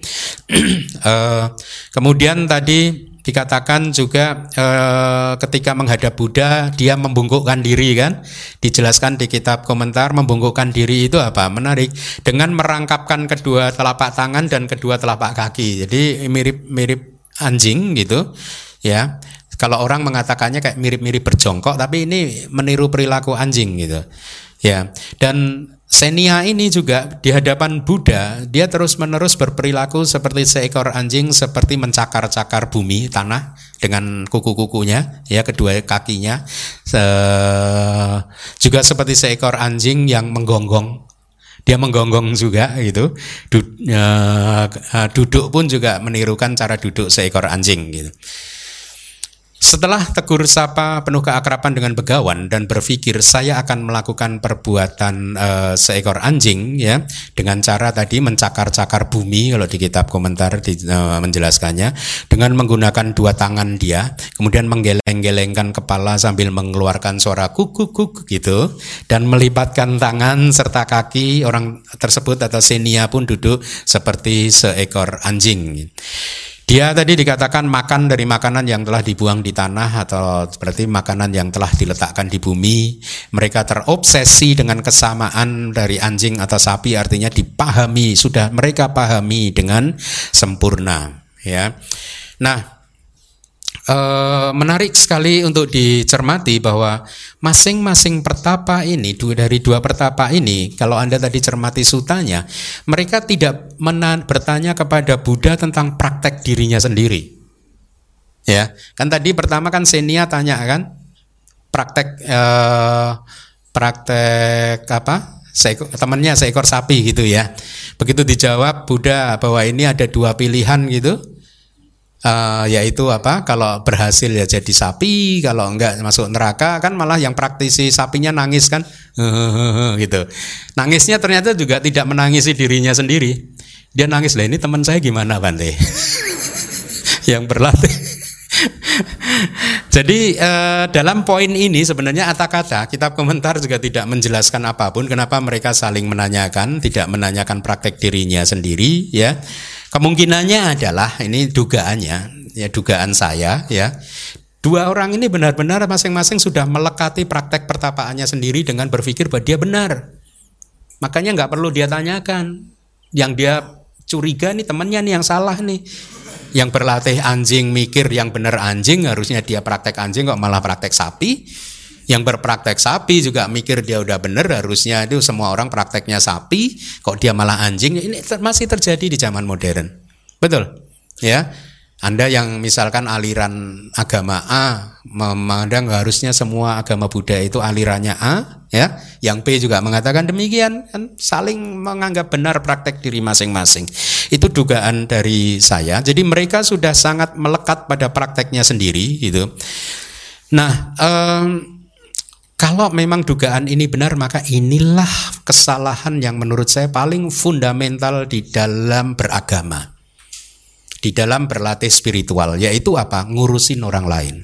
Uh, kemudian tadi dikatakan juga uh, ketika menghadap Buddha dia membungkukkan diri kan? Dijelaskan di kitab komentar membungkukkan diri itu apa? Menarik. Dengan merangkapkan kedua telapak tangan dan kedua telapak kaki. Jadi mirip mirip anjing gitu ya kalau orang mengatakannya kayak mirip-mirip berjongkok, tapi ini meniru perilaku anjing gitu. Ya, dan Senia ini juga di hadapan Buddha, dia terus-menerus berperilaku seperti seekor anjing seperti mencakar-cakar bumi tanah dengan kuku-kukunya, ya kedua kakinya. Se juga seperti seekor anjing yang menggonggong dia menggonggong juga gitu. duduk pun juga menirukan cara duduk seekor anjing gitu. Setelah tegur sapa penuh keakraban dengan begawan dan berpikir saya akan melakukan perbuatan uh, seekor anjing ya dengan cara tadi mencakar-cakar bumi kalau di kitab komentar di, uh, menjelaskannya dengan menggunakan dua tangan dia kemudian menggeleng-gelengkan kepala sambil mengeluarkan suara kuk kuk kuk gitu dan melipatkan tangan serta kaki orang tersebut atau senia pun duduk seperti seekor anjing. Dia tadi dikatakan makan dari makanan yang telah dibuang di tanah atau seperti makanan yang telah diletakkan di bumi. Mereka terobsesi dengan kesamaan dari anjing atau sapi artinya dipahami, sudah mereka pahami dengan sempurna, ya. Nah, e, menarik sekali untuk dicermati bahwa masing-masing pertapa ini dari dua pertapa ini kalau anda tadi cermati sutanya mereka tidak bertanya kepada Buddha tentang praktek dirinya sendiri. Ya kan tadi pertama kan Senia tanya kan praktek e, praktek apa? Seekor, temannya seekor sapi gitu ya. Begitu dijawab Buddha bahwa ini ada dua pilihan gitu uh, yaitu apa? Kalau berhasil ya jadi sapi kalau enggak masuk neraka kan malah yang praktisi sapinya nangis kan? Gitu. Nangisnya ternyata juga tidak menangisi dirinya sendiri. Dia nangis lah ini teman saya gimana Bante? Yang berlatih. Jadi eh, dalam poin ini sebenarnya kata-kata kitab komentar juga tidak menjelaskan apa pun kenapa mereka saling menanyakan, tidak menanyakan praktek dirinya sendiri ya. Kemungkinannya adalah ini dugaannya, ya dugaan saya ya. Dua orang ini benar-benar masing-masing sudah melekati praktek pertapaannya sendiri dengan berpikir bahwa dia benar. Makanya nggak perlu dia tanyakan. Yang dia curiga nih temannya nih yang salah nih. Yang berlatih anjing mikir yang benar anjing harusnya dia praktek anjing kok malah praktek sapi yang berpraktek sapi juga mikir dia udah bener harusnya itu semua orang prakteknya sapi kok dia malah anjing? Ini masih terjadi di zaman modern. Betul? Ya. Anda yang misalkan aliran agama A memandang harusnya semua agama Buddha itu alirannya A ya. Yang B juga mengatakan demikian kan saling menganggap benar praktek diri masing-masing. Itu dugaan dari saya. Jadi mereka sudah sangat melekat pada prakteknya sendiri gitu. Nah um, kalau memang dugaan ini benar, maka inilah kesalahan yang menurut saya paling fundamental di dalam beragama, di dalam berlatih spiritual, yaitu apa? Ngurusin orang lain.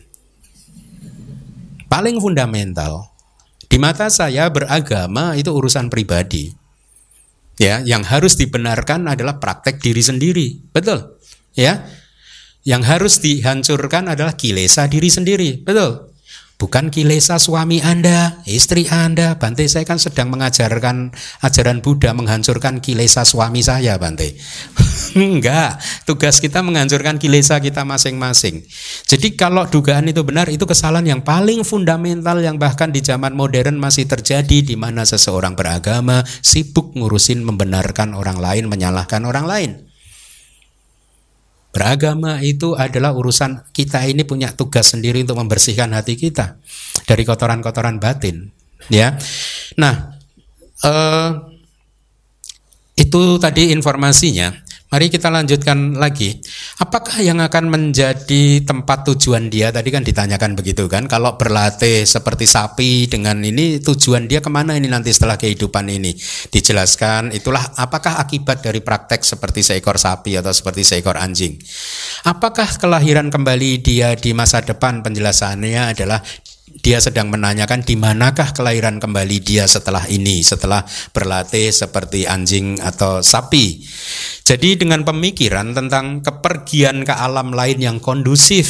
Paling fundamental. Di mata saya beragama itu urusan pribadi. Ya, yang harus dibenarkan adalah praktek diri sendiri. Betul? Ya. Yang harus dihancurkan adalah kilesa diri sendiri. Betul? Bukan kilesa suami Anda, istri Anda. Bante saya kan sedang mengajarkan ajaran Buddha menghancurkan kilesa suami saya, Bante. Enggak, tugas kita menghancurkan kilesa kita masing-masing. Jadi kalau dugaan itu benar, itu kesalahan yang paling fundamental yang bahkan di zaman modern masih terjadi di mana seseorang beragama sibuk ngurusin membenarkan orang lain, menyalahkan orang lain. Beragama itu adalah urusan kita ini punya tugas sendiri untuk membersihkan hati kita dari kotoran-kotoran batin. Ya, nah eh, itu tadi informasinya. Mari kita lanjutkan lagi. Apakah yang akan menjadi tempat tujuan dia? Tadi kan ditanyakan begitu kan. Kalau berlatih seperti sapi dengan ini tujuan dia ke mana ini nanti setelah kehidupan ini? Dijelaskan itulah apakah akibat dari praktek seperti seekor sapi atau seperti seekor anjing? Apakah kelahiran kembali dia di masa depan? Penjelasannya adalah dia sedang menanyakan di manakah kelahiran kembali dia setelah ini, setelah berlatih seperti anjing atau sapi. Jadi dengan pemikiran tentang kepergian ke alam lain yang kondusif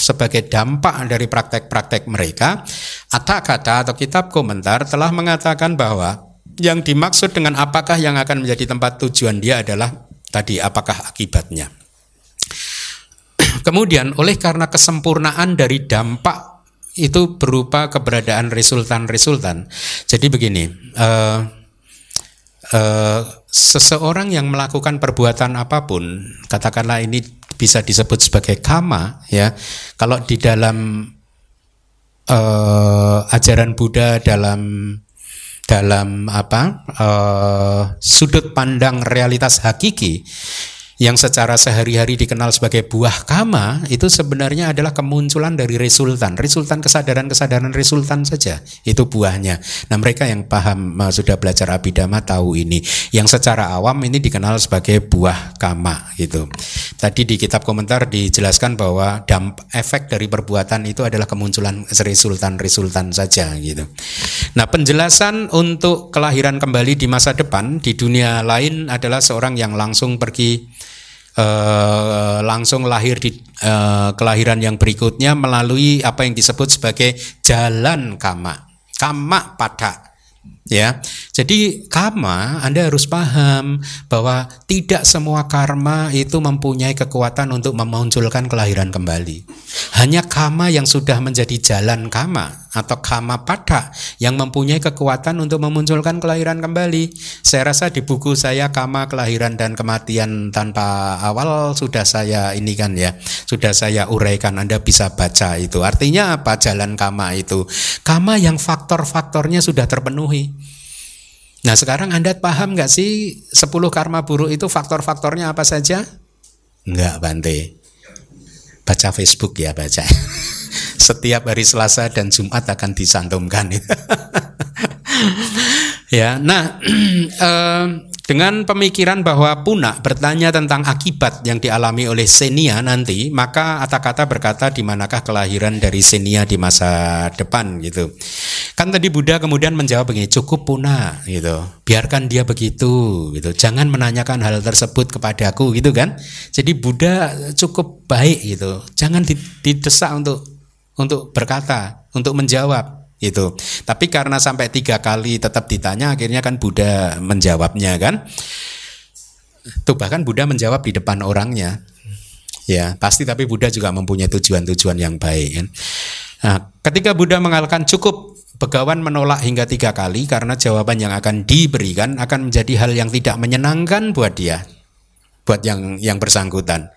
sebagai dampak dari praktek-praktek mereka, kata-kata atau kitab komentar telah mengatakan bahwa yang dimaksud dengan apakah yang akan menjadi tempat tujuan dia adalah tadi apakah akibatnya. Kemudian oleh karena kesempurnaan dari dampak itu berupa keberadaan resultan-resultan. Jadi begini, uh, uh, seseorang yang melakukan perbuatan apa pun, katakanlah ini bisa disebut sebagai kama, ya. Kalau di dalam uh, ajaran Buddha dalam dalam apa uh, sudut pandang realitas hakiki yang secara sehari-hari dikenal sebagai buah kama itu sebenarnya adalah kemunculan dari resultan, resultan kesadaran-kesadaran resultan saja itu buahnya. Nah mereka yang paham sudah belajar abidama tahu ini. Yang secara awam ini dikenal sebagai buah kama gitu. Tadi di kitab komentar dijelaskan bahwa damp efek dari perbuatan itu adalah kemunculan resultan-resultan saja gitu. Nah penjelasan untuk kelahiran kembali di masa depan di dunia lain adalah seorang yang langsung pergi Uh, langsung lahir di uh, kelahiran yang berikutnya melalui apa yang disebut sebagai jalan kama, kama pada Ya, jadi karma Anda harus paham bahwa tidak semua karma itu mempunyai kekuatan untuk memunculkan kelahiran kembali. Hanya karma yang sudah menjadi jalan karma atau karma pada yang mempunyai kekuatan untuk memunculkan kelahiran kembali. Saya rasa di buku saya karma kelahiran dan kematian tanpa awal sudah saya ini kan ya, sudah saya uraikan. Anda bisa baca itu. Artinya apa jalan karma itu? Karma yang faktor-faktornya sudah terpenuhi. Nah sekarang Anda paham nggak sih 10 karma buruk itu faktor-faktornya apa saja? Enggak Bante. Baca Facebook ya baca. Setiap hari Selasa dan Jumat akan disantumkan. ya, nah eh, dengan pemikiran bahwa Punak bertanya tentang akibat yang dialami oleh Senia nanti, maka kata-kata berkata di manakah kelahiran dari Senia di masa depan gitu. Kan tadi Buddha kemudian menjawab begini, cukup Punak gitu. Biarkan dia begitu gitu. Jangan menanyakan hal tersebut kepadaku gitu kan. Jadi Buddha cukup baik gitu. Jangan didesak untuk untuk berkata, untuk menjawab itu. Tapi karena sampai tiga kali tetap ditanya, akhirnya kan Buddha menjawabnya kan. Tuh bahkan Buddha menjawab di depan orangnya. Ya pasti tapi Buddha juga mempunyai tujuan-tujuan yang baik. Kan? Nah, ketika Buddha mengatakan cukup Begawan menolak hingga tiga kali karena jawaban yang akan diberikan akan menjadi hal yang tidak menyenangkan buat dia, buat yang yang bersangkutan.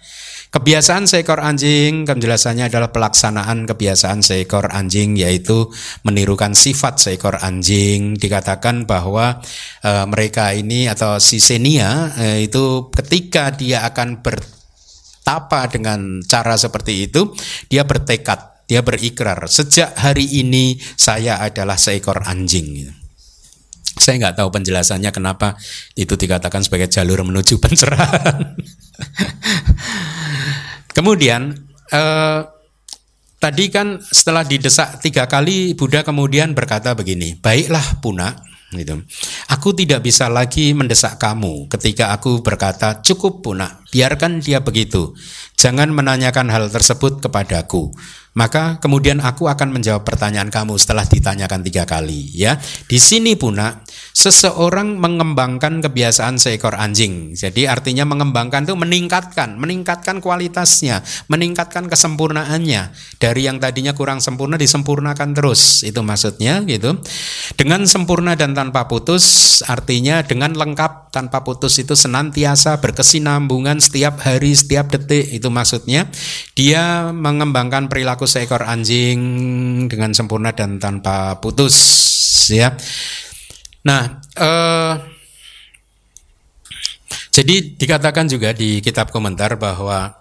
Kebiasaan seekor anjing, penjelasannya adalah pelaksanaan kebiasaan seekor anjing yaitu menirukan sifat seekor anjing. Dikatakan bahwa e, mereka ini atau si senia e, itu ketika dia akan bertapa dengan cara seperti itu, dia bertekad, dia berikrar, sejak hari ini saya adalah seekor anjing. Saya nggak tahu penjelasannya kenapa itu dikatakan sebagai jalur menuju pencerahan. Kemudian eh, tadi kan setelah didesak tiga kali Buddha kemudian berkata begini, baiklah Puna, gitu. Aku tidak bisa lagi mendesak kamu ketika aku berkata cukup Puna, biarkan dia begitu. Jangan menanyakan hal tersebut kepadaku. Maka kemudian aku akan menjawab pertanyaan kamu setelah ditanyakan tiga kali. Ya, di sini Puna seseorang mengembangkan kebiasaan seekor anjing. Jadi artinya mengembangkan itu meningkatkan, meningkatkan kualitasnya, meningkatkan kesempurnaannya. Dari yang tadinya kurang sempurna disempurnakan terus. Itu maksudnya gitu. Dengan sempurna dan tanpa putus artinya dengan lengkap tanpa putus itu senantiasa berkesinambungan setiap hari, setiap detik. Itu maksudnya dia mengembangkan perilaku seekor anjing dengan sempurna dan tanpa putus ya. Nah, eh, jadi dikatakan juga di kitab komentar bahwa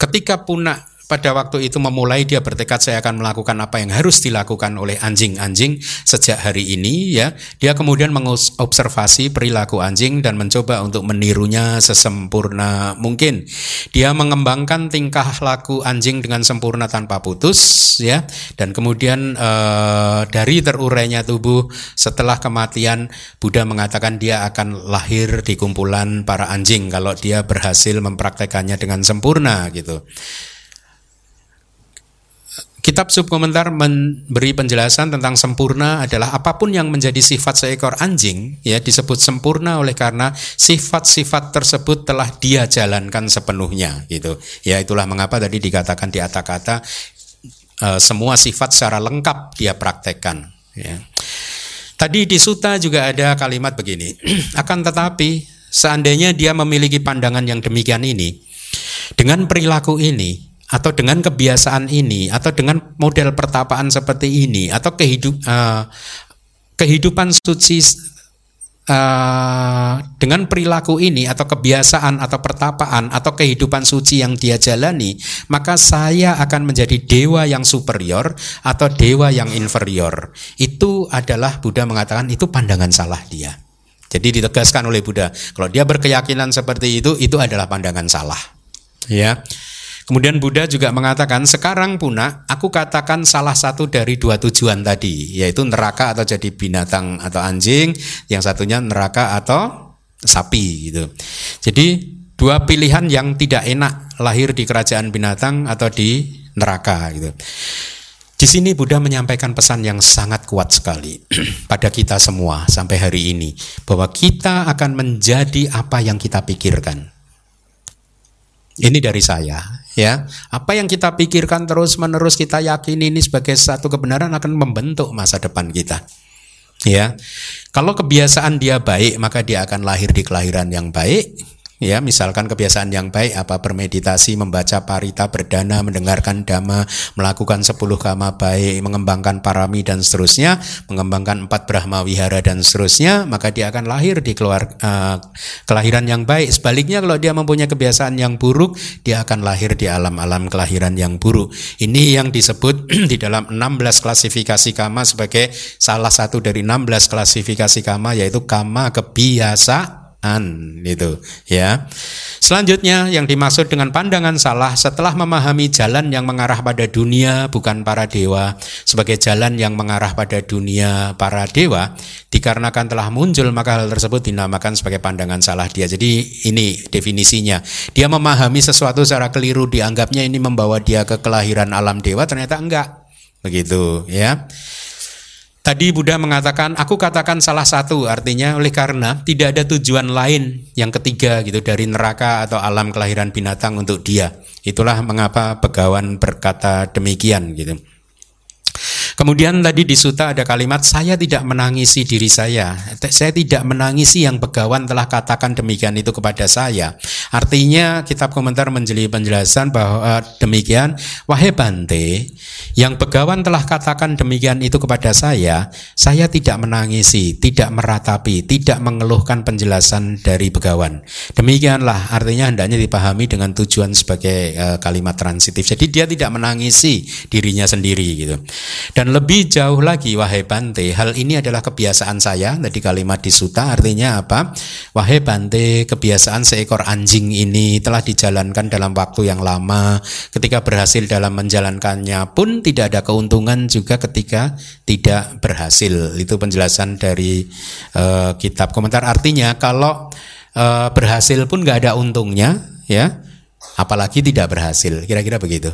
ketika punak pada waktu itu memulai dia bertekad saya akan melakukan apa yang harus dilakukan oleh anjing-anjing sejak hari ini ya. Dia kemudian mengobservasi perilaku anjing dan mencoba untuk menirunya sesempurna mungkin. Dia mengembangkan tingkah laku anjing dengan sempurna tanpa putus ya. Dan kemudian eh, dari terurainya tubuh setelah kematian Buddha mengatakan dia akan lahir di kumpulan para anjing kalau dia berhasil mempraktekannya dengan sempurna gitu Kitab subkomentar memberi penjelasan tentang sempurna adalah apa pun yang menjadi sifat seekor anjing ya disebut sempurna oleh karena sifat-sifat tersebut telah dia jalankan sepenuhnya gitu. Ya itulah mengapa tadi dikatakan di kata-kata e, semua sifat secara lengkap dia praktekkan ya. Tadi di suta juga ada kalimat begini. Akan tetapi seandainya dia memiliki pandangan yang demikian ini dengan perilaku ini atau dengan kebiasaan ini atau dengan model pertapaan seperti ini atau kehidup uh, kehidupan suci uh, dengan perilaku ini atau kebiasaan atau pertapaan atau kehidupan suci yang dia jalani, maka saya akan menjadi dewa yang superior atau dewa yang inferior. Itu adalah Buddha mengatakan itu pandangan salah dia. Jadi ditegaskan oleh Buddha, kalau dia berkeyakinan seperti itu, itu adalah pandangan salah. Ya. Kemudian Buddha juga mengatakan, sekarang puna aku katakan salah satu dari dua tujuan tadi, yaitu neraka atau jadi binatang atau anjing, yang satunya neraka atau sapi gitu. Jadi dua pilihan yang tidak enak lahir di kerajaan binatang atau di neraka gitu. Di sini Buddha menyampaikan pesan yang sangat kuat sekali pada kita semua sampai hari ini bahwa kita akan menjadi apa yang kita pikirkan. Ini dari saya, ya. Apa yang kita pikirkan terus-menerus kita yakini ini sebagai satu kebenaran akan membentuk masa depan kita. Ya. Kalau kebiasaan dia baik, maka dia akan lahir di kelahiran yang baik ya misalkan kebiasaan yang baik apa bermeditasi membaca parita berdana mendengarkan dhamma melakukan sepuluh kama baik mengembangkan parami dan seterusnya mengembangkan empat brahma wihara dan seterusnya maka dia akan lahir di keluar uh, kelahiran yang baik. Sebaliknya kalau dia mempunyai kebiasaan yang buruk dia akan lahir di alam-alam kelahiran yang buruk. Ini yang disebut di dalam 16 klasifikasi kama sebagai salah satu dari 16 klasifikasi kama yaitu kama kebiasaan an itu ya. Selanjutnya yang dimaksud dengan pandangan salah setelah memahami jalan yang mengarah pada dunia bukan para dewa sebagai jalan yang mengarah pada dunia para dewa dikarenakan telah muncul maka hal tersebut dinamakan sebagai pandangan salah dia. Jadi ini definisinya. Dia memahami sesuatu secara keliru dianggapnya ini membawa dia ke kelahiran alam dewa ternyata enggak. Begitu ya. Tadi Buddha mengatakan, aku katakan salah satu, artinya oleh karena tidak ada tujuan lain yang ketiga gitu dari neraka atau alam kelahiran binatang untuk dia. Itulah mengapa Begawan berkata demikian gitu. Kemudian tadi di suta ada kalimat saya tidak menangisi diri saya. Saya tidak menangisi yang begawan telah katakan demikian itu kepada saya. Artinya kitab komentar menjeli penjelasan bahwa demikian wahai Bante, yang begawan telah katakan demikian itu kepada saya, saya tidak menangisi, tidak meratapi, tidak mengeluhkan penjelasan dari begawan. Demikianlah artinya hendaknya dipahami dengan tujuan sebagai uh, kalimat transitif. Jadi dia tidak menangisi dirinya sendiri gitu. Dan lebih jauh lagi wahai Bante, hal ini adalah kebiasaan saya. Tadi kalimat di suta artinya apa? Wahai Bante, kebiasaan seekor anjing ini telah dijalankan dalam waktu yang lama. Ketika berhasil dalam menjalankannya pun tidak ada keuntungan juga ketika tidak berhasil. Itu penjelasan dari uh, kitab komentar. Artinya kalau uh, berhasil pun nggak ada untungnya, ya. Apalagi tidak berhasil. Kira-kira begitu.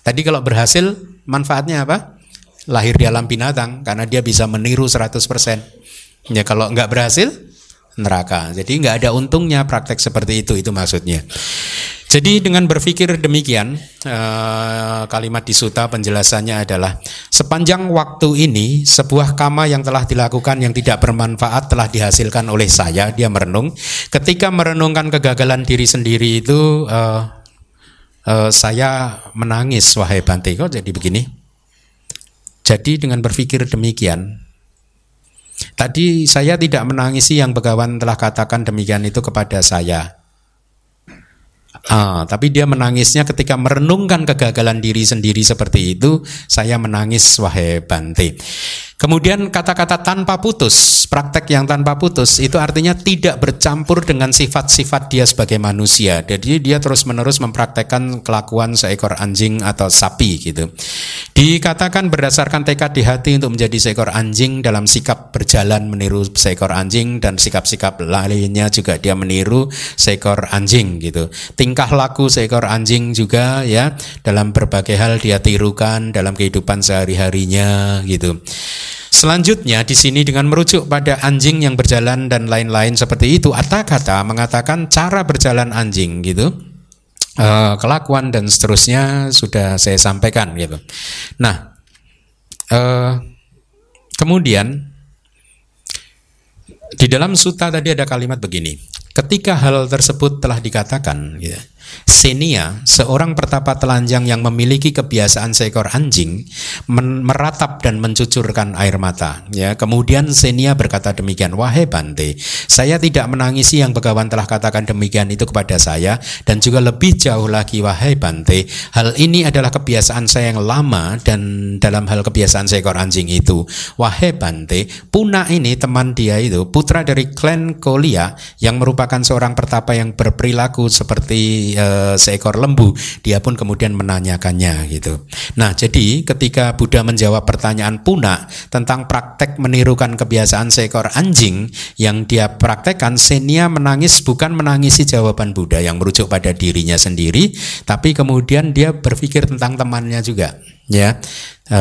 Tadi kalau berhasil manfaatnya apa? Lahir di alam binatang karena dia bisa meniru 100%. Ya kalau nggak berhasil neraka. Jadi nggak ada untungnya praktek seperti itu itu maksudnya. Jadi dengan berpikir demikian eh, kalimat di suta penjelasannya adalah sepanjang waktu ini sebuah kama yang telah dilakukan yang tidak bermanfaat telah dihasilkan oleh saya dia merenung ketika merenungkan kegagalan diri sendiri itu uh, uh, saya menangis wahai Bante kok jadi begini jadi dengan berpikir demikian, tadi saya tidak menangisi yang Begawan telah katakan demikian itu kepada saya. Ah, tapi dia menangisnya ketika merenungkan kegagalan diri sendiri seperti itu, saya menangis wahai Bante. Kemudian kata-kata tanpa putus, praktek yang tanpa putus itu artinya tidak bercampur dengan sifat-sifat dia sebagai manusia. Jadi dia terus-menerus mempraktekkan kelakuan seekor anjing atau sapi gitu. Dikatakan berdasarkan tekad di hati untuk menjadi seekor anjing dalam sikap berjalan meniru seekor anjing dan sikap-sikap lainnya juga dia meniru seekor anjing gitu. Tingkah laku seekor anjing juga ya dalam berbagai hal dia tirukan dalam kehidupan sehari-harinya gitu. Selanjutnya di sini dengan merujuk pada anjing yang berjalan dan lain-lain seperti itu, Atta kata mengatakan cara berjalan anjing gitu. Uh, kelakuan dan seterusnya sudah saya sampaikan gitu. Nah, uh, kemudian di dalam suta tadi ada kalimat begini. Ketika hal tersebut telah dikatakan, gitu, Senia, seorang pertapa telanjang yang memiliki kebiasaan seekor anjing, meratap dan mencucurkan air mata. Ya, kemudian Senia berkata demikian, wahai Bante, saya tidak menangisi yang Begawan telah katakan demikian itu kepada saya dan juga lebih jauh lagi, wahai Bante, hal ini adalah kebiasaan saya yang lama dan dalam hal kebiasaan seekor anjing itu, wahai Bante, Puna ini teman dia itu putra dari klan Kolia yang merupakan seorang pertapa yang berperilaku seperti uh, seekor lembu, dia pun kemudian menanyakannya gitu. Nah, jadi ketika Buddha menjawab pertanyaan Puna tentang praktek menirukan kebiasaan seekor anjing yang dia praktekkan, Senia menangis bukan menangisi jawaban Buddha yang merujuk pada dirinya sendiri, tapi kemudian dia berpikir tentang temannya juga, ya. E,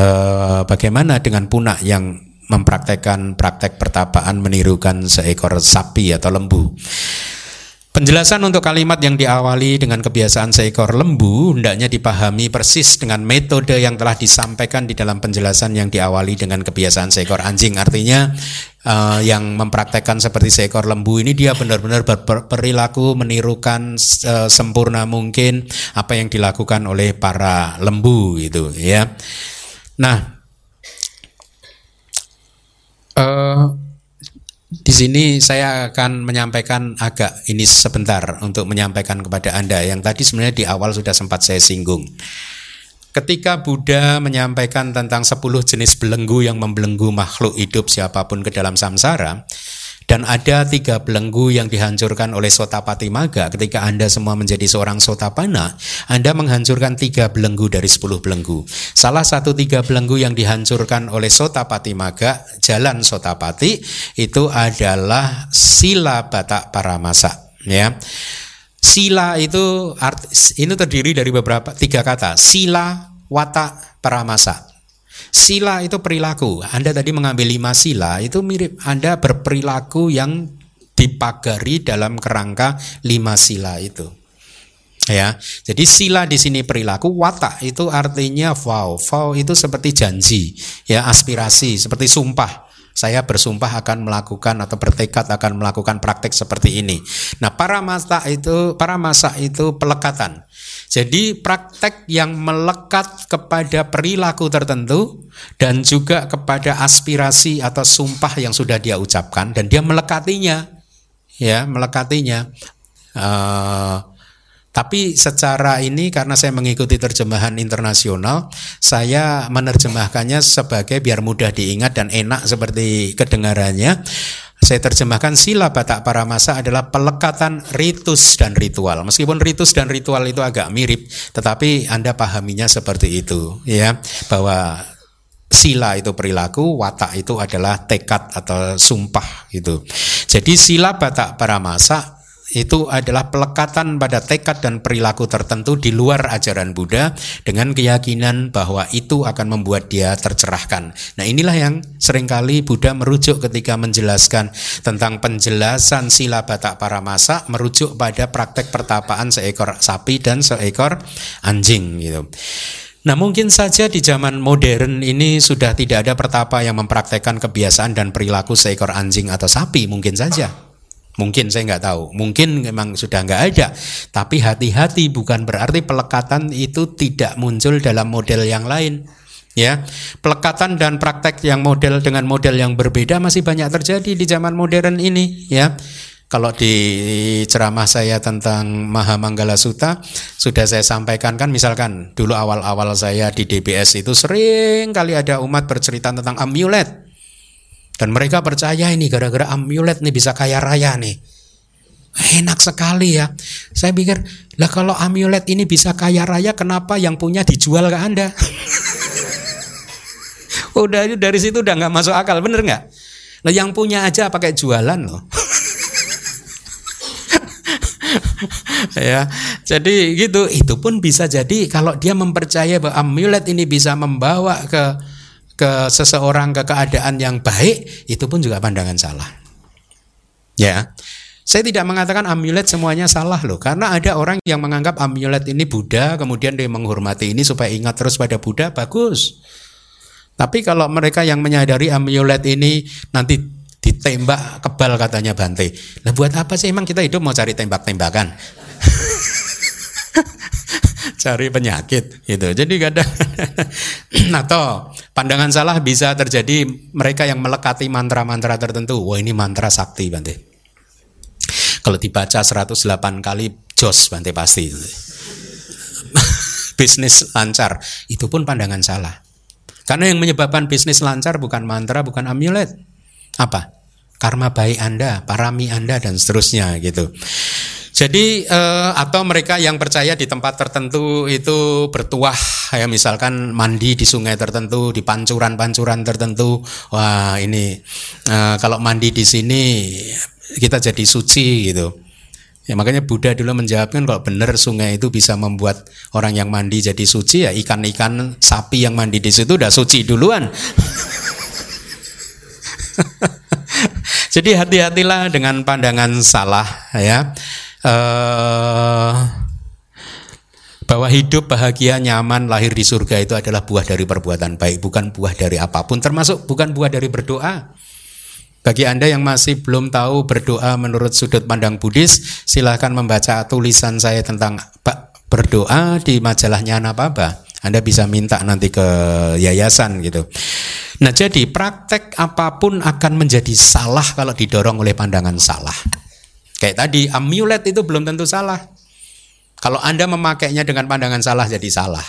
bagaimana dengan Puna yang mempraktekkan praktek pertapaan menirukan seekor sapi atau lembu. Penjelasan untuk kalimat yang diawali dengan kebiasaan seekor lembu hendaknya dipahami persis dengan metode yang telah disampaikan di dalam penjelasan yang diawali dengan kebiasaan seekor anjing. Artinya uh, yang mempraktekkan seperti seekor lembu ini dia benar-benar berperilaku menirukan uh, sempurna mungkin apa yang dilakukan oleh para lembu itu ya. Nah, uh, di sini saya akan menyampaikan agak ini sebentar untuk menyampaikan kepada Anda yang tadi sebenarnya di awal sudah sempat saya singgung. Ketika Buddha menyampaikan tentang 10 jenis belenggu yang membelenggu makhluk hidup siapa pun ke dalam samsara, dan ada tiga belenggu yang dihancurkan oleh Sotapati Maga. Ketika Anda semua menjadi seorang Sotapana, Anda menghancurkan tiga belenggu dari sepuluh belenggu. Salah satu tiga belenggu yang dihancurkan oleh Sotapati Maga, jalan Sotapati, itu adalah sila batak paramasa. Ya. Sila itu ini terdiri dari beberapa tiga kata. Sila, watak, paramasa. Sila itu perilaku. Anda tadi mengambil lima sila, itu mirip Anda berperilaku yang dipagari dalam kerangka lima sila itu. Ya, jadi sila di sini perilaku, watak itu artinya vow. Vow itu seperti janji, ya aspirasi, seperti sumpah. Saya bersumpah akan melakukan atau bertekad akan melakukan praktek seperti ini. Nah, para masa itu para masa itu pelekatan. Jadi praktek yang melekat kepada perilaku tertentu dan juga kepada aspirasi atau sumpah yang sudah dia ucapkan dan dia melekatinya, ya melekatinya. Uh, tapi secara ini karena saya mengikuti terjemahan internasional, saya menerjemahkannya sebagai biar mudah diingat dan enak seperti kedengarannya. Saya terjemahkan sila Batak Paramasa adalah pelekatan ritus dan ritual. Meskipun ritus dan ritual itu agak mirip, tetapi Anda pahaminya seperti itu, ya, bahwa sila itu perilaku, watak itu adalah tekad atau sumpah itu. Jadi sila Batak Paramasa itu adalah pelekatan pada tekad dan perilaku tertentu di luar ajaran Buddha dengan keyakinan bahwa itu akan membuat dia tercerahkan. Nah inilah yang sering kali Buddha merujuk ketika menjelaskan tentang penjelasan sila batak para masa merujuk pada praktek pertapaan seekor sapi dan seekor anjing gitu. Nah mungkin saja di zaman modern ini sudah tidak ada pertapa yang mempraktekkan kebiasaan dan perilaku seekor anjing atau sapi mungkin saja. Mungkin saya nggak tahu, mungkin memang sudah nggak ada. Tapi hati-hati bukan berarti pelekatan itu tidak muncul dalam model yang lain. Ya, pelekatan dan praktek yang model dengan model yang berbeda masih banyak terjadi di zaman modern ini. Ya, kalau di ceramah saya tentang Mahamanggala Sutta sudah saya sampaikan kan misalkan dulu awal-awal saya di DBS itu sering kali ada umat bercerita tentang amulet dan mereka percaya ini gara-gara amulet nih bisa kaya raya nih. Enak sekali ya. Saya pikir, lah kalau amulet ini bisa kaya raya, kenapa yang punya dijual ke Anda? udah dari situ udah nggak masuk akal, bener nggak? Lah yang punya aja pakai jualan loh. ya, jadi gitu. Itu pun bisa jadi kalau dia mempercaya bahwa amulet ini bisa membawa ke ke seseorang ke keadaan yang baik itu pun juga pandangan salah. Ya. Saya tidak mengatakan amulet semuanya salah loh, karena ada orang yang menganggap amulet ini Buddha, kemudian dia menghormati ini supaya ingat terus pada Buddha, bagus. Tapi kalau mereka yang menyadari amulet ini nanti ditembak kebal katanya Bante. Lah buat apa sih emang kita hidup mau cari tembak-tembakan? cari penyakit gitu. Jadi kadang atau pandangan salah bisa terjadi mereka yang melekati mantra-mantra tertentu. Wah ini mantra sakti Bante. Kalau dibaca 108 kali jos Bante pasti. bisnis lancar itu pun pandangan salah. Karena yang menyebabkan bisnis lancar bukan mantra, bukan amulet. Apa? Karma baik Anda, parami Anda dan seterusnya gitu. Jadi eh, atau mereka yang percaya di tempat tertentu itu bertuah ya misalkan mandi di sungai tertentu, di pancuran-pancuran tertentu. Wah, ini eh, kalau mandi di sini kita jadi suci gitu. Ya makanya Buddha dulu menjawabkan kalau benar sungai itu bisa membuat orang yang mandi jadi suci ya ikan-ikan sapi yang mandi di situ udah suci duluan. jadi hati-hatilah dengan pandangan salah ya uh, bahwa hidup bahagia nyaman lahir di surga itu adalah buah dari perbuatan baik bukan buah dari apa pun termasuk bukan buah dari berdoa bagi Anda yang masih belum tahu berdoa menurut sudut pandang Buddhis, silahkan membaca tulisan saya tentang berdoa di majalahnya Anapaba. Anda bisa minta nanti ke yayasan gitu. Nah, jadi praktek apa pun akan menjadi salah kalau didorong oleh pandangan salah. Kayak tadi, amulet itu belum tentu salah. Kalau Anda memakainya dengan pandangan salah jadi salah.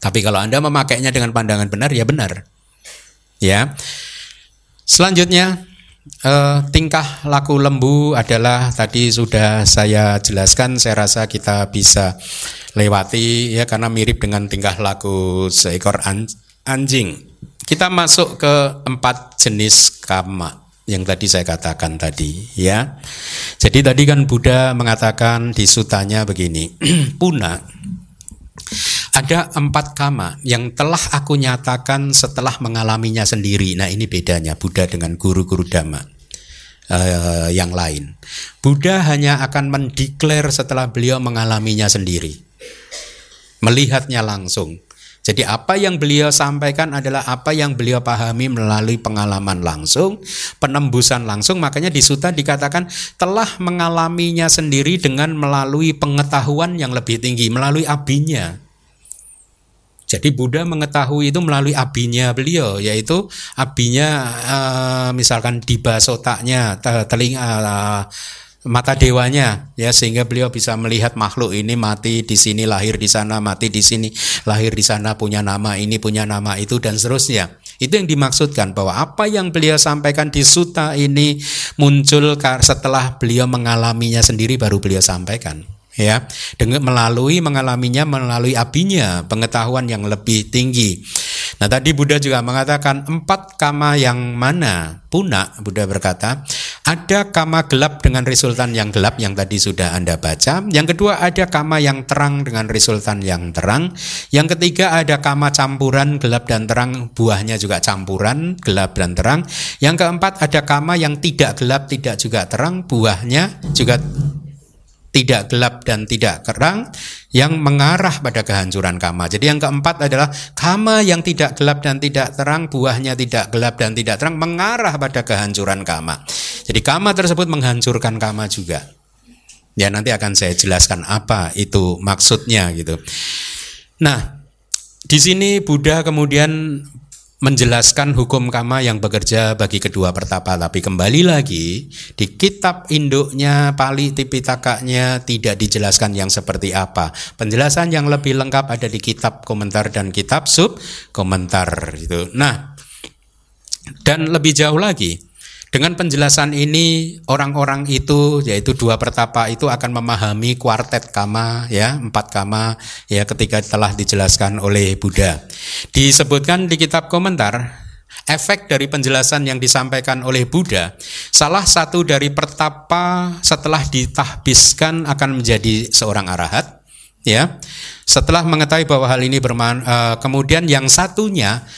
Tapi kalau Anda memakainya dengan pandangan benar ya benar. Ya. Selanjutnya eh, tingkah laku lembu adalah tadi sudah saya jelaskan saya rasa kita bisa lewati ya karena mirip dengan tingkah laku seekor anjing. Kita masuk ke empat jenis kama yang tadi saya katakan tadi ya. Jadi tadi kan Buddha mengatakan di sutanya begini, Puna ada empat kama yang telah aku nyatakan setelah mengalaminya sendiri. Nah ini bedanya Buddha dengan guru-guru dhamma uh, yang lain. Buddha hanya akan mendeklar setelah beliau mengalaminya sendiri, melihatnya langsung. Jadi apa yang beliau sampaikan adalah apa yang beliau pahami melalui pengalaman langsung, penembusan langsung. Makanya di Suta dikatakan telah mengalaminya sendiri dengan melalui pengetahuan yang lebih tinggi, melalui abinya. Jadi Buddha mengetahui itu melalui abinya beliau, yaitu abinya uh, misalkan di basotaknya, telinga mata dewanya ya sehingga beliau bisa melihat makhluk ini mati di sini lahir di sana mati di sini lahir di sana punya nama ini punya nama itu dan seterusnya. Itu yang dimaksudkan bahwa apa yang beliau sampaikan di suta ini muncul setelah beliau mengalaminya sendiri baru beliau sampaikan ya. Dengan melalui mengalaminya melalui apinya pengetahuan yang lebih tinggi. Nah tadi Buddha juga mengatakan empat kama yang mana? Punak Buddha berkata ada kama gelap dengan resultan yang gelap yang tadi sudah anda baca. Yang kedua ada kama yang terang dengan resultan yang terang. Yang ketiga ada kama campuran gelap dan terang buahnya juga campuran gelap dan terang. Yang keempat ada kama yang tidak gelap tidak juga terang buahnya juga tidak gelap dan tidak kerang yang mengarah pada kehancuran kama. Jadi yang keempat adalah kama yang tidak gelap dan tidak terang, buahnya tidak gelap dan tidak terang mengarah pada kehancuran kama. Jadi kama tersebut menghancurkan kama juga. Ya nanti akan saya jelaskan apa itu maksudnya gitu. Nah, di sini Buddha kemudian menjelaskan hukum kama yang bekerja bagi kedua pertapa. Tapi kembali lagi di kitab induknya Pali Tipitakanya tidak dijelaskan yang seperti apa. Penjelasan yang lebih lengkap ada di kitab komentar dan kitab sub komentar. Itu. Nah dan lebih jauh lagi dengan penjelasan ini orang-orang itu yaitu dua pertapa itu akan memahami kuartet kama ya empat kama ya ketika telah dijelaskan oleh Buddha. Disebutkan di kitab komentar efek dari penjelasan yang disampaikan oleh Buddha, salah satu dari pertapa setelah ditahbiskan akan menjadi seorang arahat, ya. Setelah mengetahui bahwa hal ini berman, uh, kemudian yang satunya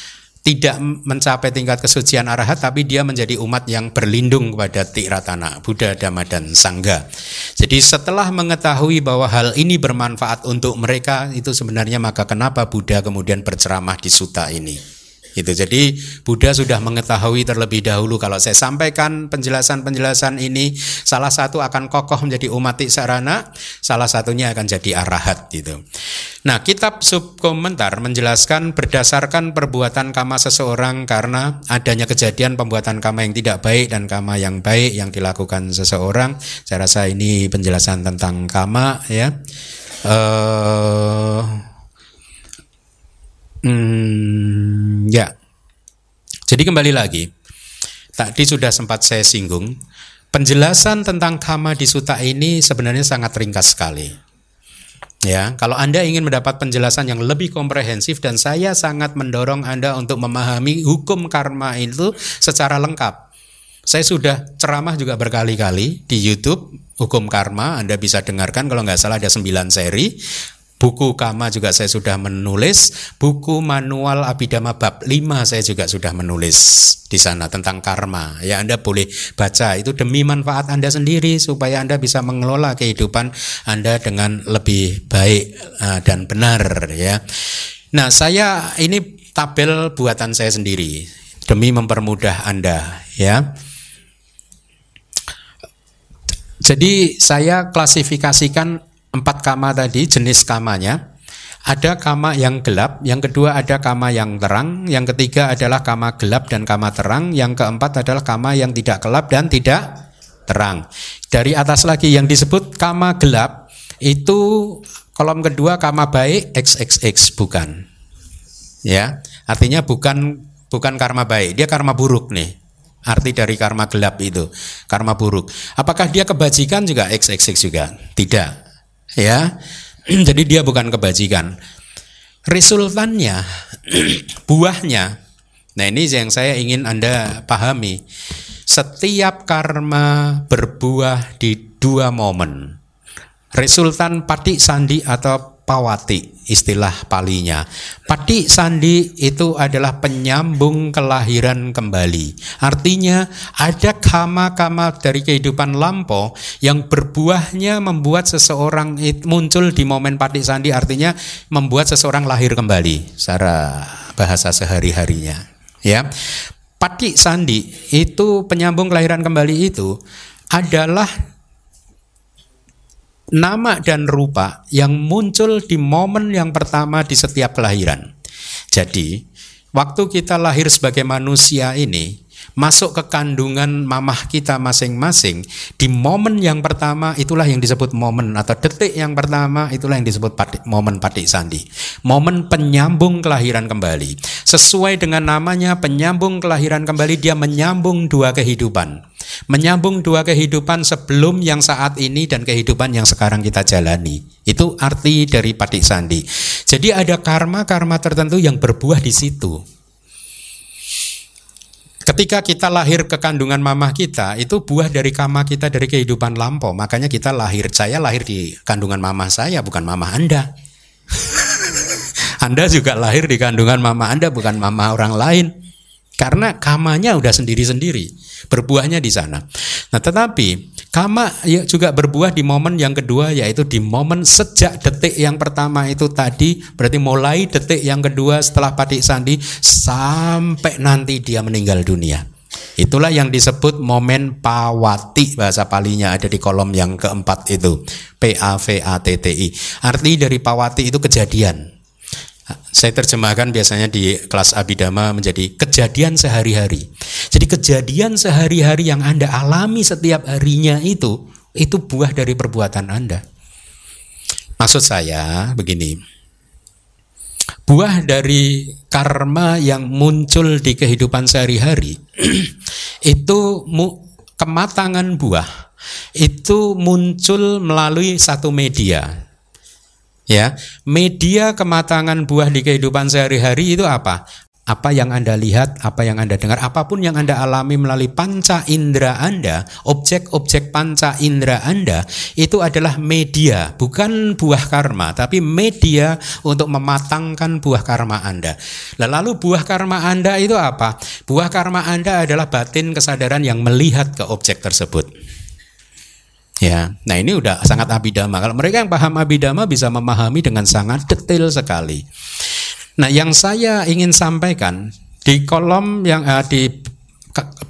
tidak mencapai tingkat kesucian arahat tapi dia menjadi umat yang berlindung kepada Tiratana, Buddha, Dhamma dan Sangga. Jadi setelah mengetahui bahwa hal ini bermanfaat untuk mereka itu sebenarnya maka kenapa Buddha kemudian berceramah di suta ini. Itu jadi Buddha sudah mengetahui terlebih dahulu kalau saya sampaikan penjelasan-penjelasan ini salah satu akan kokoh menjadi umat sarana, salah satunya akan jadi arahat gitu. Nah, kitab subkomentar menjelaskan berdasarkan perbuatan kama seseorang karena adanya kejadian pembuatan kama yang tidak baik dan kama yang baik yang dilakukan seseorang. Saya rasa ini penjelasan tentang kama ya. Uh, Hmm, ya. Jadi kembali lagi, tadi sudah sempat saya singgung, penjelasan tentang kama di suta ini sebenarnya sangat ringkas sekali. Ya, kalau Anda ingin mendapat penjelasan yang lebih komprehensif dan saya sangat mendorong Anda untuk memahami hukum karma itu secara lengkap. Saya sudah ceramah juga berkali-kali di YouTube hukum karma. Anda bisa dengarkan kalau nggak salah ada 9 seri. Buku Kama juga saya sudah menulis, buku manual Abhidhamma bab 5 saya juga sudah menulis di sana tentang karma. Ya Anda boleh baca itu demi manfaat Anda sendiri supaya Anda bisa mengelola kehidupan Anda dengan lebih baik uh, dan benar ya. Nah, saya ini tabel buatan saya sendiri demi mempermudah Anda ya. Jadi saya klasifikasikan empat kama tadi jenis kamanya ada kama yang gelap, yang kedua ada kama yang terang, yang ketiga adalah kama gelap dan kama terang, yang keempat adalah kama yang tidak gelap dan tidak terang. Dari atas lagi yang disebut kama gelap itu kolom kedua kama baik XXX bukan. Ya, artinya bukan bukan karma baik, dia karma buruk nih. Arti dari karma gelap itu, karma buruk. Apakah dia kebajikan juga XXX juga? Tidak ya. Jadi dia bukan kebajikan. Resultannya buahnya. Nah ini yang saya ingin anda pahami. Setiap karma berbuah di dua momen. Resultan patik sandi atau pawati istilah palinya. Pati sandi itu adalah penyambung kelahiran kembali. Artinya ada kama-kama dari kehidupan lampau yang berbuahnya membuat seseorang muncul di momen pati sandi artinya membuat seseorang lahir kembali secara bahasa sehari-harinya. Ya. Pati sandi itu penyambung kelahiran kembali itu adalah nama dan rupa yang muncul di momen yang pertama di setiap kelahiran. Jadi, waktu kita lahir sebagai manusia ini, masuk ke kandungan mamah kita masing-masing di momen yang pertama itulah yang disebut momen atau detik yang pertama itulah yang disebut momen patik sandi. Momen penyambung kelahiran kembali. Sesuai dengan namanya penyambung kelahiran kembali dia menyambung dua kehidupan menyambung dua kehidupan sebelum yang saat ini dan kehidupan yang sekarang kita jalani itu arti dari patik sandi jadi ada karma-karma tertentu yang berbuah di situ Ketika kita lahir ke kandungan mamah kita, itu buah dari kama kita dari kehidupan lampau. Makanya kita lahir, saya lahir di kandungan mamah saya, bukan mamah Anda. anda juga lahir di kandungan mama Anda, bukan mama orang lain. Karena kamanya udah sendiri-sendiri, berbuahnya di sana. Nah, tetapi Kama ya juga berbuah di momen yang kedua yaitu di momen sejak detik yang pertama itu tadi berarti mulai detik yang kedua setelah patik sandi sampai nanti dia meninggal dunia. Itulah yang disebut momen pawati bahasa palinya ada di kolom yang keempat itu P A V A T T I. Arti dari pawati itu kejadian. Saya terjemahkan biasanya di kelas abidama menjadi kejadian sehari-hari. Jadi kejadian sehari-hari yang Anda alami setiap harinya itu itu buah dari perbuatan Anda. Maksud saya begini. Buah dari karma yang muncul di kehidupan sehari-hari itu kematangan buah itu muncul melalui satu media Ya, media kematangan buah di kehidupan sehari-hari itu apa? Apa yang Anda lihat, apa yang Anda dengar, apa pun yang Anda alami melalui panca indera Anda, objek-objek panca indera Anda, itu adalah media, bukan buah karma, tapi media untuk mematangkan buah karma Anda. Lalu buah karma Anda itu apa? Buah karma Anda adalah batin kesadaran yang melihat ke objek tersebut. Ya, nah ini udah sangat abidama. Kalau mereka yang paham abidama bisa memahami dengan sangat detail sekali. Nah, yang saya ingin sampaikan di kolom yang uh, di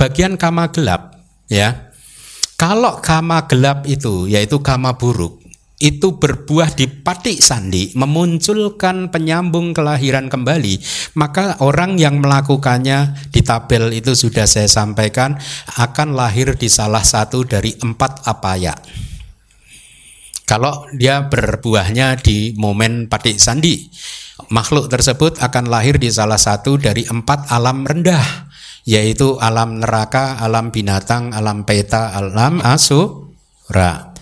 bagian kama gelap ya. Kalau kama gelap itu yaitu kama buruk itu berbuah di patik sandi memunculkan penyambung kelahiran kembali maka orang yang melakukannya di tabel itu sudah saya sampaikan akan lahir di salah satu dari empat apaya kalau dia berbuahnya di momen patik sandi makhluk tersebut akan lahir di salah satu dari empat alam rendah yaitu alam neraka, alam binatang, alam peta, alam asura.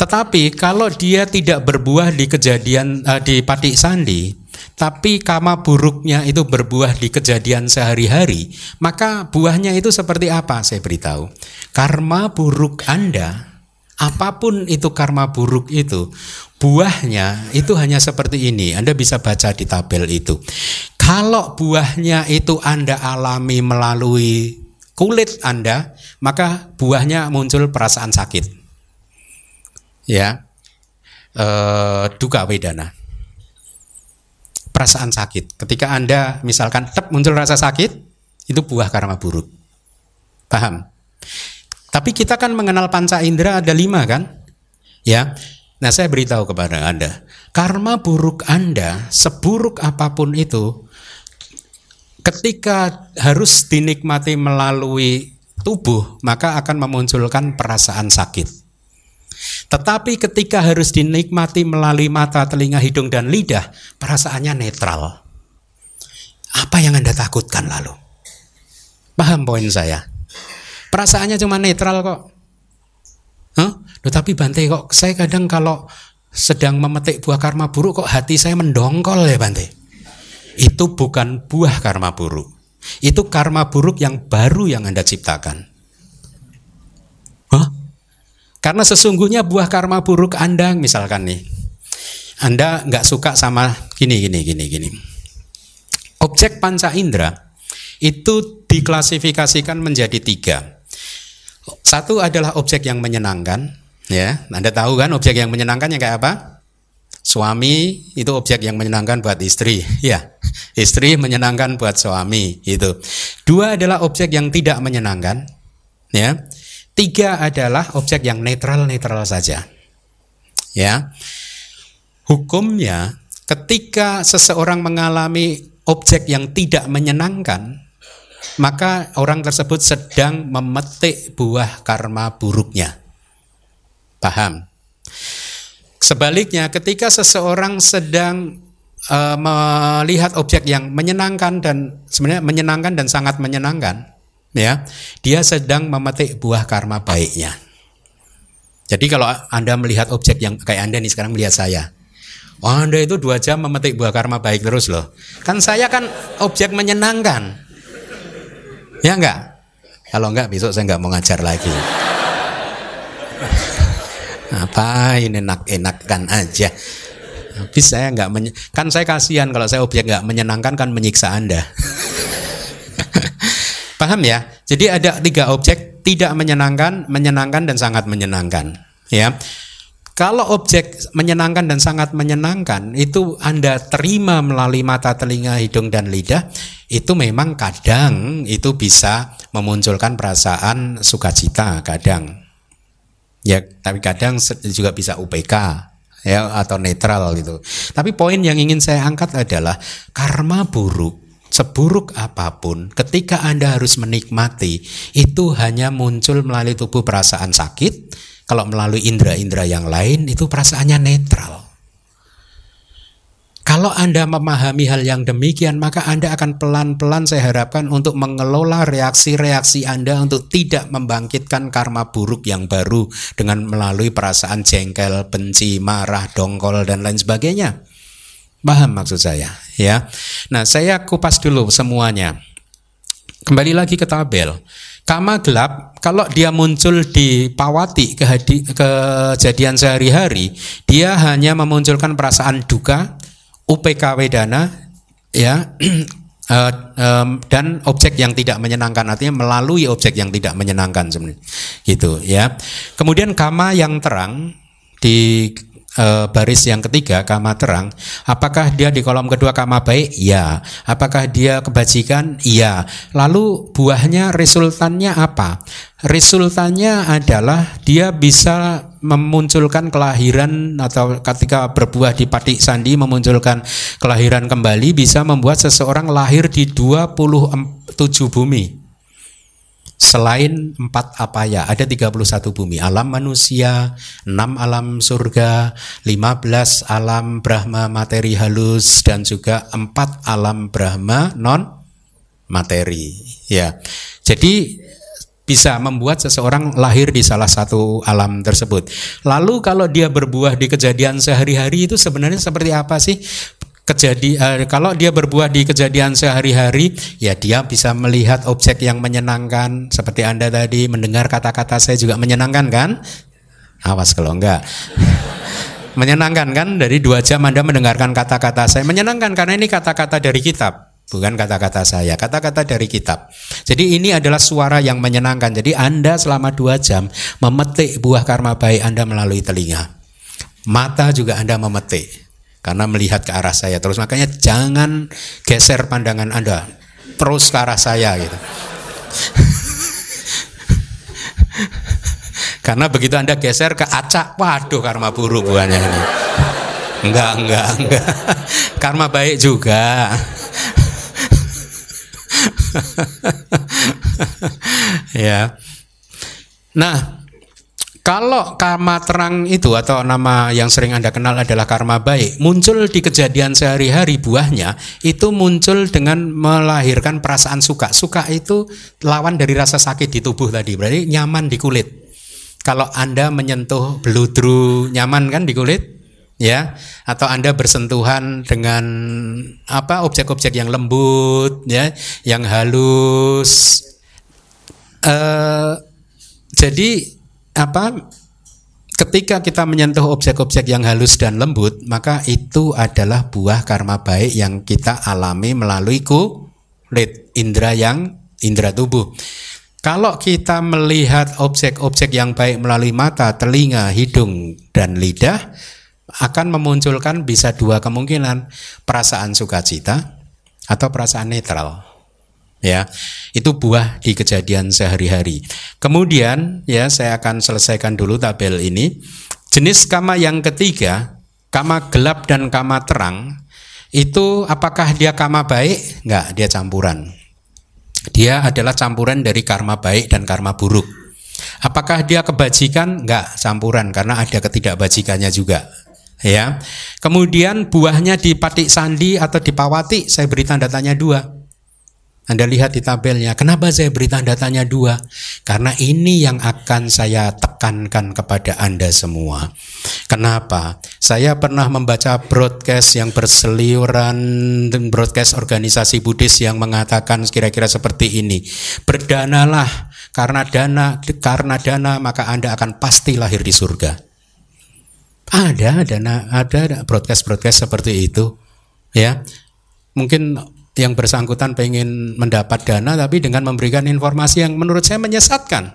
Tetapi kalau dia tidak berbuah di kejadian uh, di patik sandi, tapi kama buruknya itu berbuah di kejadian sehari-hari, maka buahnya itu seperti apa? Saya beritahu. Karma buruk Anda, apa pun itu karma buruk itu, buahnya itu hanya seperti ini. Anda bisa baca di tabel itu. Kalau buahnya itu Anda alami melalui kulit Anda, maka buahnya muncul perasaan sakit ya. E, duka wedana. Perasaan sakit. Ketika anda misalkan tep muncul rasa sakit itu buah karma buruk. Paham? Tapi kita kan mengenal panca indera ada lima kan? Ya. Nah saya beritahu kepada anda karma buruk anda seburuk apa pun itu ketika harus dinikmati melalui tubuh maka akan memunculkan perasaan sakit tetapi ketika harus dinikmati melalui mata, telinga, hidung, dan lidah, perasaannya netral. Apa yang Anda takutkan lalu? Paham poin saya? Perasaannya cuma netral kok. Huh? Tetapi Bante kok saya kadang kalau sedang memetik buah karma buruk kok hati saya mendongkol ya Bante. Itu bukan buah karma buruk. Itu karma buruk yang baru yang Anda ciptakan. Karena sesungguhnya buah karma buruk Anda misalkan nih. Anda nggak suka sama gini gini gini gini. Objek panca indera itu diklasifikasikan menjadi tiga. Satu adalah objek yang menyenangkan, ya. Anda tahu kan objek yang menyenangkan yang kayak apa? Suami itu objek yang menyenangkan buat istri, ya. Istri menyenangkan buat suami, itu. Dua adalah objek yang tidak menyenangkan, ya. Tiga adalah objek yang netral-netral saja. Ya. Hukumnya ketika seseorang mengalami objek yang tidak menyenangkan, maka orang tersebut sedang memetik buah karma buruknya. Paham? Sebaliknya, ketika seseorang sedang uh, melihat objek yang menyenangkan dan sebenarnya menyenangkan dan sangat menyenangkan, ya dia sedang memetik buah karma baiknya. Jadi kalau anda melihat objek yang kayak anda nih sekarang melihat saya. Oh anda itu dua jam memetik buah karma baik terus loh. Kan saya kan objek menyenangkan. Ya enggak? Kalau enggak besok saya enggak mau ngajar lagi. Apa ini enak-enakan aja. Tapi saya enggak kan saya kasihan kalau saya objek enggak menyenangkan kan menyiksa anda Paham ya? Jadi ada tiga objek tidak menyenangkan, menyenangkan dan sangat menyenangkan. Ya. Kalau objek menyenangkan dan sangat menyenangkan itu Anda terima melalui mata, telinga, hidung dan lidah, itu memang kadang itu bisa memunculkan perasaan sukacita kadang. Ya, tapi kadang juga bisa UPK ya atau netral gitu. Tapi poin yang ingin saya angkat adalah karma buruk seburuk apa pun, ketika Anda harus menikmati, itu hanya muncul melalui tubuh perasaan sakit. Kalau melalui indera-indera yang lain, itu perasaannya netral. Kalau Anda memahami hal yang demikian, maka Anda akan pelan-pelan saya harapkan untuk mengelola reaksi-reaksi Anda untuk tidak membangkitkan karma buruk yang baru dengan melalui perasaan jengkel, benci, marah, dongkol, dan lain sebagainya. Paham maksud saya, ya. Nah, saya kupas dulu semuanya. Kembali lagi ke tabel. Kama gelap, kalau dia muncul di pawati kehadi, kejadian sehari-hari, dia hanya memunculkan perasaan duka, UPK wedana, ya, uh, um, dan objek yang tidak menyenangkan artinya melalui objek yang tidak menyenangkan sebenarnya gitu ya kemudian kama yang terang di e, baris yang ketiga kama terang, apakah dia di kolom kedua kama baik? Ya. Apakah dia kebajikan? Iya. Lalu buahnya resultannya apa? Resultannya adalah dia bisa memunculkan kelahiran atau ketika berbuah di patik sandi memunculkan kelahiran kembali bisa membuat seseorang lahir di 27 bumi selain empat apa ya ada 31 bumi alam manusia 6 alam surga 15 alam brahma materi halus dan juga empat alam brahma non materi ya jadi bisa membuat seseorang lahir di salah satu alam tersebut. Lalu kalau dia berbuah di kejadian sehari-hari itu sebenarnya seperti apa sih? Kejadi uh, kalau dia berbuah di kejadian sehari-hari ya dia bisa melihat objek yang menyenangkan. Seperti Anda tadi mendengar kata-kata saya juga menyenangkan kan? Awas kalau enggak. menyenangkan kan? Dari dua jam Anda mendengarkan kata-kata saya. Menyenangkan karena ini kata-kata dari kitab bukan kata-kata saya kata-kata dari kitab. Jadi ini adalah suara yang menyenangkan. Jadi Anda selama dua jam memetik buah karma baik Anda melalui telinga. Mata juga Anda memetik karena melihat ke arah saya terus makanya jangan geser pandangan Anda terus ke arah saya gitu. Karena begitu Anda geser ke acak, waduh karma buruk buahnya ini. Enggak, enggak, enggak. Karma baik juga. ya. Nah, kalau karma terang itu atau nama yang sering Anda kenal adalah karma baik, muncul di kejadian sehari-hari buahnya itu muncul dengan melahirkan perasaan suka. Suka itu lawan dari rasa sakit di tubuh tadi, berarti nyaman di kulit. Kalau Anda menyentuh beludru nyaman kan di kulit? Ya, atau Anda bersentuhan dengan apa objek-objek yang lembut ya, yang halus. Uh, jadi apa ketika kita menyentuh objek-objek yang halus dan lembut, maka itu adalah buah karma baik yang kita alami melalui kulit indera yang indera tubuh. Kalau kita melihat objek-objek yang baik melalui mata, telinga, hidung, dan lidah, akan memunculkan bisa dua kemungkinan perasaan sukacita atau perasaan netral ya itu buah di kejadian sehari-hari. Kemudian ya saya akan selesaikan dulu tabel ini. Jenis kama yang ketiga kama gelap dan kama terang itu apakah dia kama baik? Enggak dia campuran. Dia adalah campuran dari karma baik dan karma buruk. Apakah dia kebajikan? Enggak campuran karena ada ketidakbajikannya juga. Ya kemudian buahnya di patik sandi atau di pawati saya beri tanda tanya dua anda lihat di tabelnya, kenapa saya beri tanda tanya dua? Karena ini yang akan saya tekankan kepada Anda semua. Kenapa? Saya pernah membaca broadcast yang berseliuran, broadcast organisasi Buddhis yang mengatakan kira-kira seperti ini. Berdanalah, karena dana, karena dana maka Anda akan pasti lahir di surga. Ada dana, ada broadcast-broadcast seperti itu. Ya, mungkin yang bersangkutan pengen mendapat dana tapi dengan memberikan informasi yang menurut saya menyesatkan.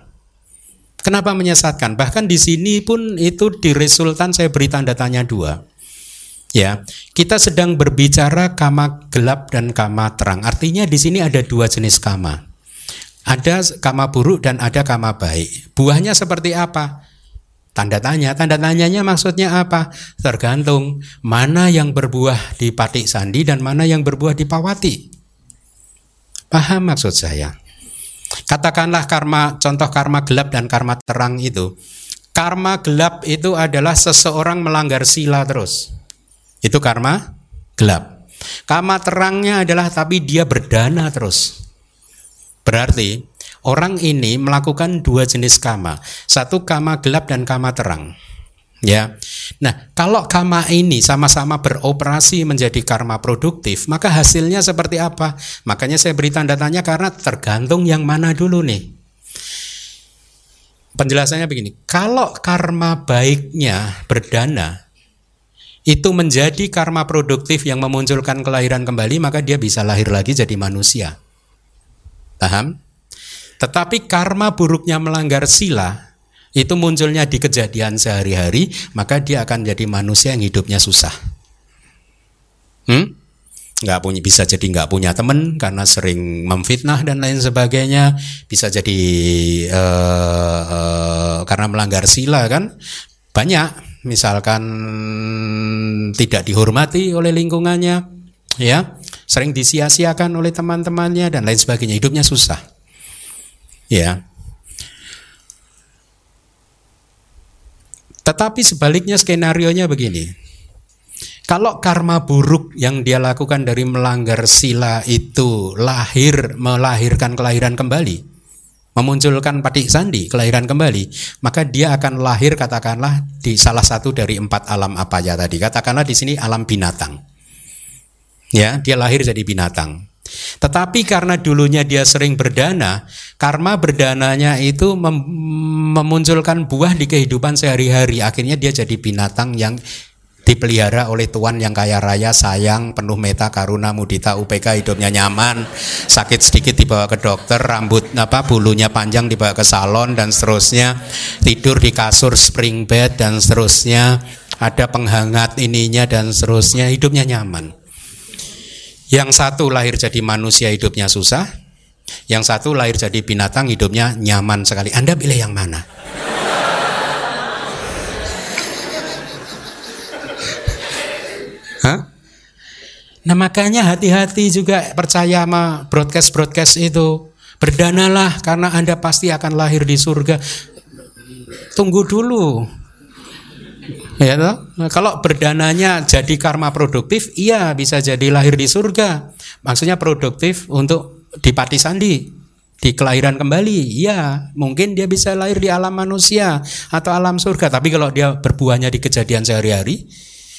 Kenapa menyesatkan? Bahkan di sini pun itu di resultan saya beri tanda tanya dua. Ya, kita sedang berbicara kama gelap dan kama terang. Artinya di sini ada dua jenis kama. Ada kama buruk dan ada kama baik. Buahnya seperti apa? Tanda tanya, tanda tanyanya maksudnya apa? Tergantung mana yang berbuah di patik sandi dan mana yang berbuah di pawati. Paham maksud saya? Katakanlah karma, contoh karma gelap dan karma terang itu. Karma gelap itu adalah seseorang melanggar sila terus. Itu karma gelap. Karma terangnya adalah tapi dia berdana terus. Berarti orang ini melakukan dua jenis kama, satu kama gelap dan kama terang. Ya. Nah, kalau kama ini sama-sama beroperasi menjadi karma produktif, maka hasilnya seperti apa? Makanya saya beri tanda tanya karena tergantung yang mana dulu nih. Penjelasannya begini, kalau karma baiknya berdana, itu menjadi karma produktif yang memunculkan kelahiran kembali, maka dia bisa lahir lagi jadi manusia. Paham? Tetapi karma buruknya melanggar sila itu munculnya di kejadian sehari-hari, maka dia akan jadi manusia yang hidupnya susah. Hmm? Nggak punya bisa jadi nggak punya teman karena sering memfitnah dan lain sebagainya. Bisa jadi uh, uh, karena melanggar sila kan banyak. Misalkan tidak dihormati oleh lingkungannya, ya sering disia-siakan oleh teman-temannya dan lain sebagainya. Hidupnya susah. Ya, Tetapi sebaliknya skenario-nya begini. Kalau karma buruk yang dia lakukan dari melanggar sila itu lahir melahirkan kelahiran kembali, memunculkan patik sandi kelahiran kembali, maka dia akan lahir katakanlah di salah satu dari empat alam apa ya tadi. Katakanlah di sini alam binatang. Ya, dia lahir jadi binatang. Tetapi karena dulunya dia sering berdana, karma berdananya itu mem memunculkan buah di kehidupan sehari-hari. Akhirnya dia jadi binatang yang dipelihara oleh tuan yang kaya raya, sayang, penuh meta, karuna, mudita, UPK, hidupnya nyaman, sakit sedikit dibawa ke dokter, rambut apa bulunya panjang dibawa ke salon dan seterusnya, tidur di kasur spring bed dan seterusnya, ada penghangat ininya dan seterusnya, hidupnya nyaman. Yang satu lahir jadi manusia hidupnya susah, yang satu lahir jadi binatang hidupnya nyaman sekali. Anda pilih yang mana? Hah? Nah makanya hati-hati juga percaya sama broadcast-broadcast itu. Berdanalah karena Anda pasti akan lahir di surga. Tunggu dulu. Ya toh? Nah, kalau berdananya jadi karma produktif, iya bisa jadi lahir di surga. Maksudnya produktif untuk dipati sandi, di kelahiran kembali. Iya, mungkin dia bisa lahir di alam manusia atau alam surga. Tapi kalau dia berbuahnya di kejadian sehari-hari,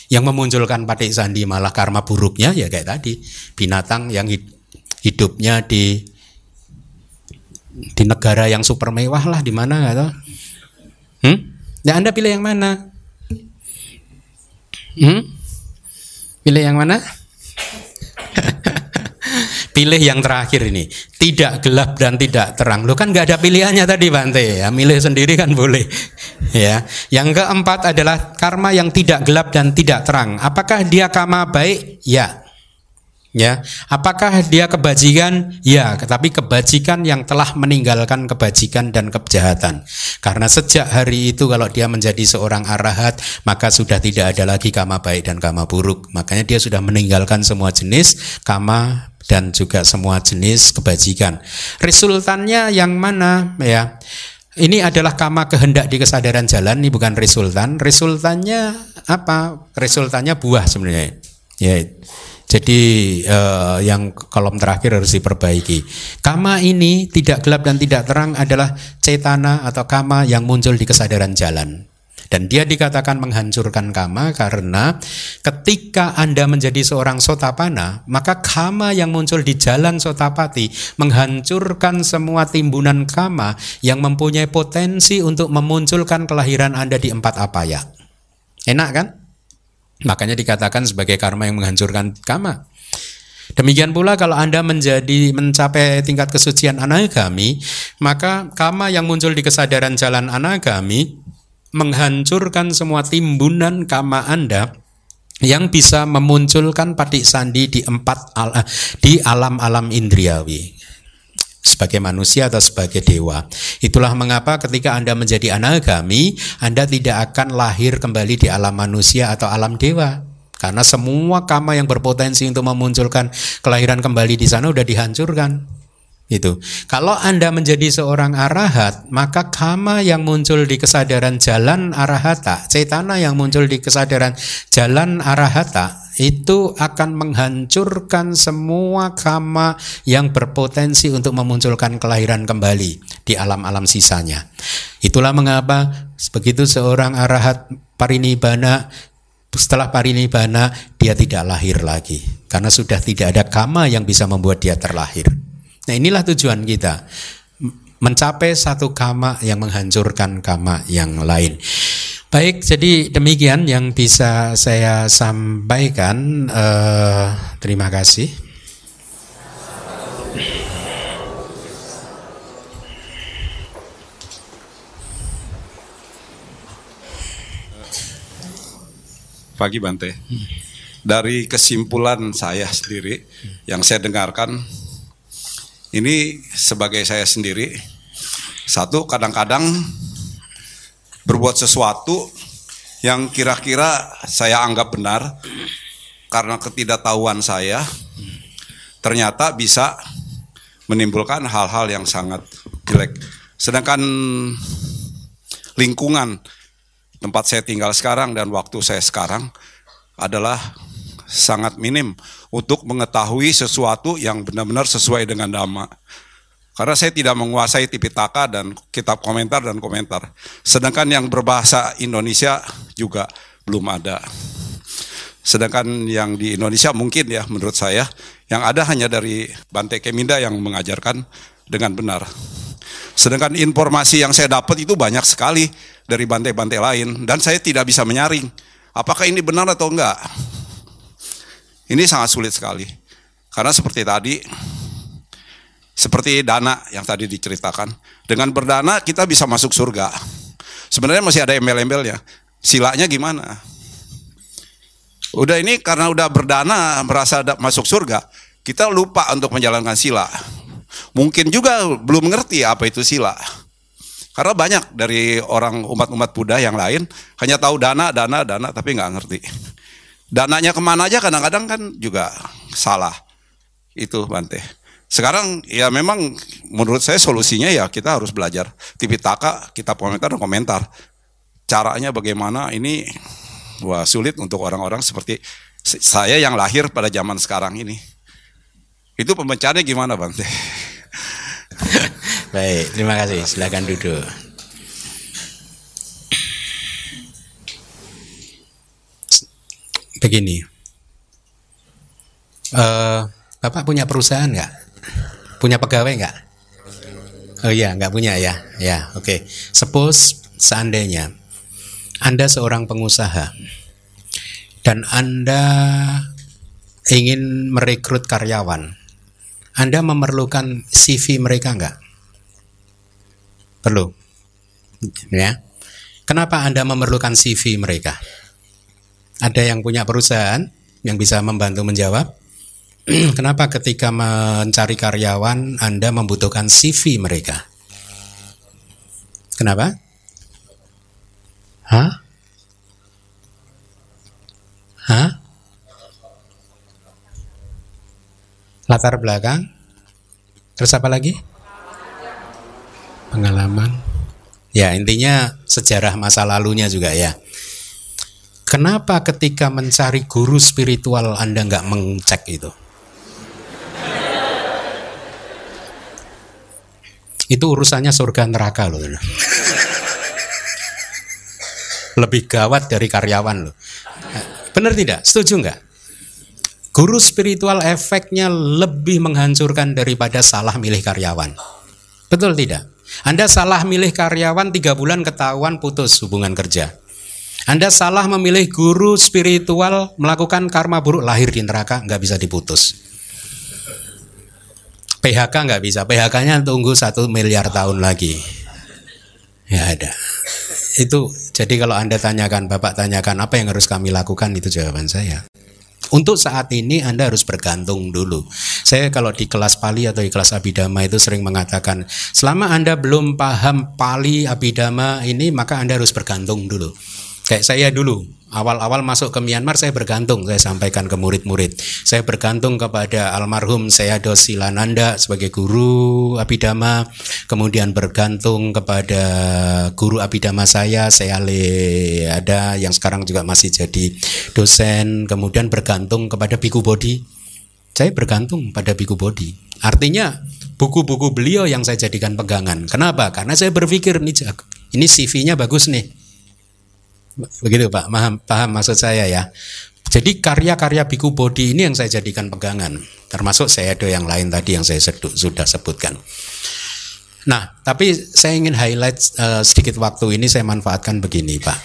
yang memunculkan pati sandi malah karma buruknya ya kayak tadi binatang yang hidupnya di di negara yang super mewah lah di mana atau hmm? ya anda pilih yang mana Hmm? Pilih yang mana? Pilih yang terakhir ini. Tidak gelap dan tidak terang. Lo kan nggak ada pilihannya tadi Bante ya. Milih sendiri kan boleh. ya. Yang keempat adalah karma yang tidak gelap dan tidak terang. Apakah dia karma baik? Ya. Ya, apakah dia kebajikan? Ya, tetapi kebajikan yang telah meninggalkan kebajikan dan kejahatan. Karena sejak hari itu kalau dia menjadi seorang arahat, maka sudah tidak ada lagi kama baik dan kama buruk. Makanya dia sudah meninggalkan semua jenis kama dan juga semua jenis kebajikan. Resultannya yang mana? Ya. Ini adalah kama kehendak di kesadaran jalan, ini bukan resultan. Resultannya apa? Resultannya buah sebenarnya. Ya. Jadi eh, yang kolom terakhir harus diperbaiki. Kama ini tidak gelap dan tidak terang adalah cetana atau kama yang muncul di kesadaran jalan. Dan dia dikatakan menghancurkan kama karena ketika Anda menjadi seorang sotapana, maka kama yang muncul di jalan sotapati menghancurkan semua timbunan kama yang mempunyai potensi untuk memunculkan kelahiran Anda di empat apaya. Enak kan? Makanya dikatakan sebagai karma yang menghancurkan kama. Demikian pula kalau Anda menjadi mencapai tingkat kesucian anagami, maka kama yang muncul di kesadaran jalan anagami menghancurkan semua timbunan kama Anda yang bisa memunculkan patik sandi di empat al, di alam-alam indriawi sebagai manusia atau sebagai dewa. Itulah mengapa ketika Anda menjadi anagami, Anda tidak akan lahir kembali di alam manusia atau alam dewa. Karena semua kama yang berpotensi untuk memunculkan kelahiran kembali di sana sudah dihancurkan. Itu. Kalau Anda menjadi seorang arahat, maka kama yang muncul di kesadaran jalan arahata, cetana yang muncul di kesadaran jalan arahata, itu akan menghancurkan semua kama yang berpotensi untuk memunculkan kelahiran kembali di alam-alam sisanya. Itulah mengapa begitu seorang arahat parinibana setelah parinibana dia tidak lahir lagi karena sudah tidak ada kama yang bisa membuat dia terlahir. Nah inilah tujuan kita mencapai satu kama yang menghancurkan kama yang lain. Baik, jadi demikian yang bisa saya sampaikan. Eh, terima kasih. Pagi Bante. Dari kesimpulan saya sendiri yang saya dengarkan ini sebagai saya sendiri satu kadang-kadang berbuat sesuatu yang kira-kira saya anggap benar karena ketidaktahuan saya, ternyata bisa menimbulkan hal-hal yang sangat jelek. Sedangkan lingkungan tempat saya tinggal sekarang dan waktu saya sekarang adalah sangat minim untuk mengetahui sesuatu yang benar-benar sesuai dengan dhamma. Karena saya tidak menguasai Tipitaka dan kitab komentar dan komentar. Sedangkan yang berbahasa Indonesia juga belum ada. Sedangkan yang di Indonesia mungkin ya menurut saya yang ada hanya dari Bante Keminda yang mengajarkan dengan benar. Sedangkan informasi yang saya dapat itu banyak sekali dari Bante-Bante lain dan saya tidak bisa menyaring apakah ini benar atau enggak. Ini sangat sulit sekali. Karena seperti tadi, seperti dana yang tadi diceritakan, dengan berdana kita bisa masuk surga. Sebenarnya masih ada embel-embelnya. Silanya gimana? Udah ini karena udah berdana merasa masuk surga, kita lupa untuk menjalankan sila. Mungkin juga belum mengerti apa itu sila. Karena banyak dari orang umat-umat Buddha yang lain hanya tahu dana, dana, dana, tapi nggak ngerti. Dananya ke mana aja kadang-kadang kan juga salah. Itu Bante. Sekarang ya memang menurut saya solusinya ya kita harus belajar Tipitaka, kita komentar dan komentar. Caranya bagaimana ini wah sulit untuk orang-orang seperti saya yang lahir pada zaman sekarang ini. Itu pembacaannya gimana Bante? Baik, terima kasih. Silakan duduk. begini, uh, bapak punya perusahaan nggak? Punya pegawai nggak? Oh iya, nggak punya ya. Ya, oke. Okay. Suppose seandainya anda seorang pengusaha dan anda ingin merekrut karyawan, anda memerlukan CV mereka nggak? Perlu, ya. Kenapa anda memerlukan CV mereka? Ada yang punya perusahaan yang bisa membantu menjawab? Kenapa ketika mencari karyawan Anda membutuhkan CV mereka? Kenapa? Hah? Hah? Latar belakang? Terus apa lagi? Pengalaman. Ya, intinya sejarah masa lalunya juga ya. Kenapa ketika mencari guru spiritual Anda nggak mengcek itu? Itu urusannya surga neraka loh. Lebih gawat dari karyawan loh. Benar tidak? Setuju nggak? Guru spiritual efeknya lebih menghancurkan daripada salah milih karyawan. Betul tidak? Anda salah milih karyawan tiga bulan ketahuan putus hubungan kerja. Anda salah memilih guru spiritual melakukan karma buruk lahir di neraka nggak bisa diputus. PHK nggak bisa, PHK-nya tunggu satu miliar tahun lagi. Ya ada. Itu jadi kalau Anda tanyakan, Bapak tanyakan apa yang harus kami lakukan itu jawaban saya. Untuk saat ini Anda harus bergantung dulu. Saya kalau di kelas Pali atau di kelas Abidama itu sering mengatakan, selama Anda belum paham Pali Abidama ini, maka Anda harus bergantung dulu. Kayak saya dulu, awal-awal masuk ke Myanmar saya bergantung, saya sampaikan ke murid-murid. Saya bergantung kepada almarhum saya Dosilananda sebagai guru Abidama, kemudian bergantung kepada guru Abidama saya, saya Le ada yang sekarang juga masih jadi dosen, kemudian bergantung kepada Biku Bodi. Saya bergantung pada Biku Bodi. Artinya buku-buku beliau yang saya jadikan pegangan. Kenapa? Karena saya berpikir nih ini CV-nya bagus nih Begitu Pak, paham, paham maksud saya ya. Jadi karya-karya Biku Bodi ini yang saya jadikan pegangan, termasuk saya ada yang lain tadi yang saya seduk, sudah sebutkan. Nah, tapi saya ingin highlight uh, sedikit waktu ini saya manfaatkan begini, Pak.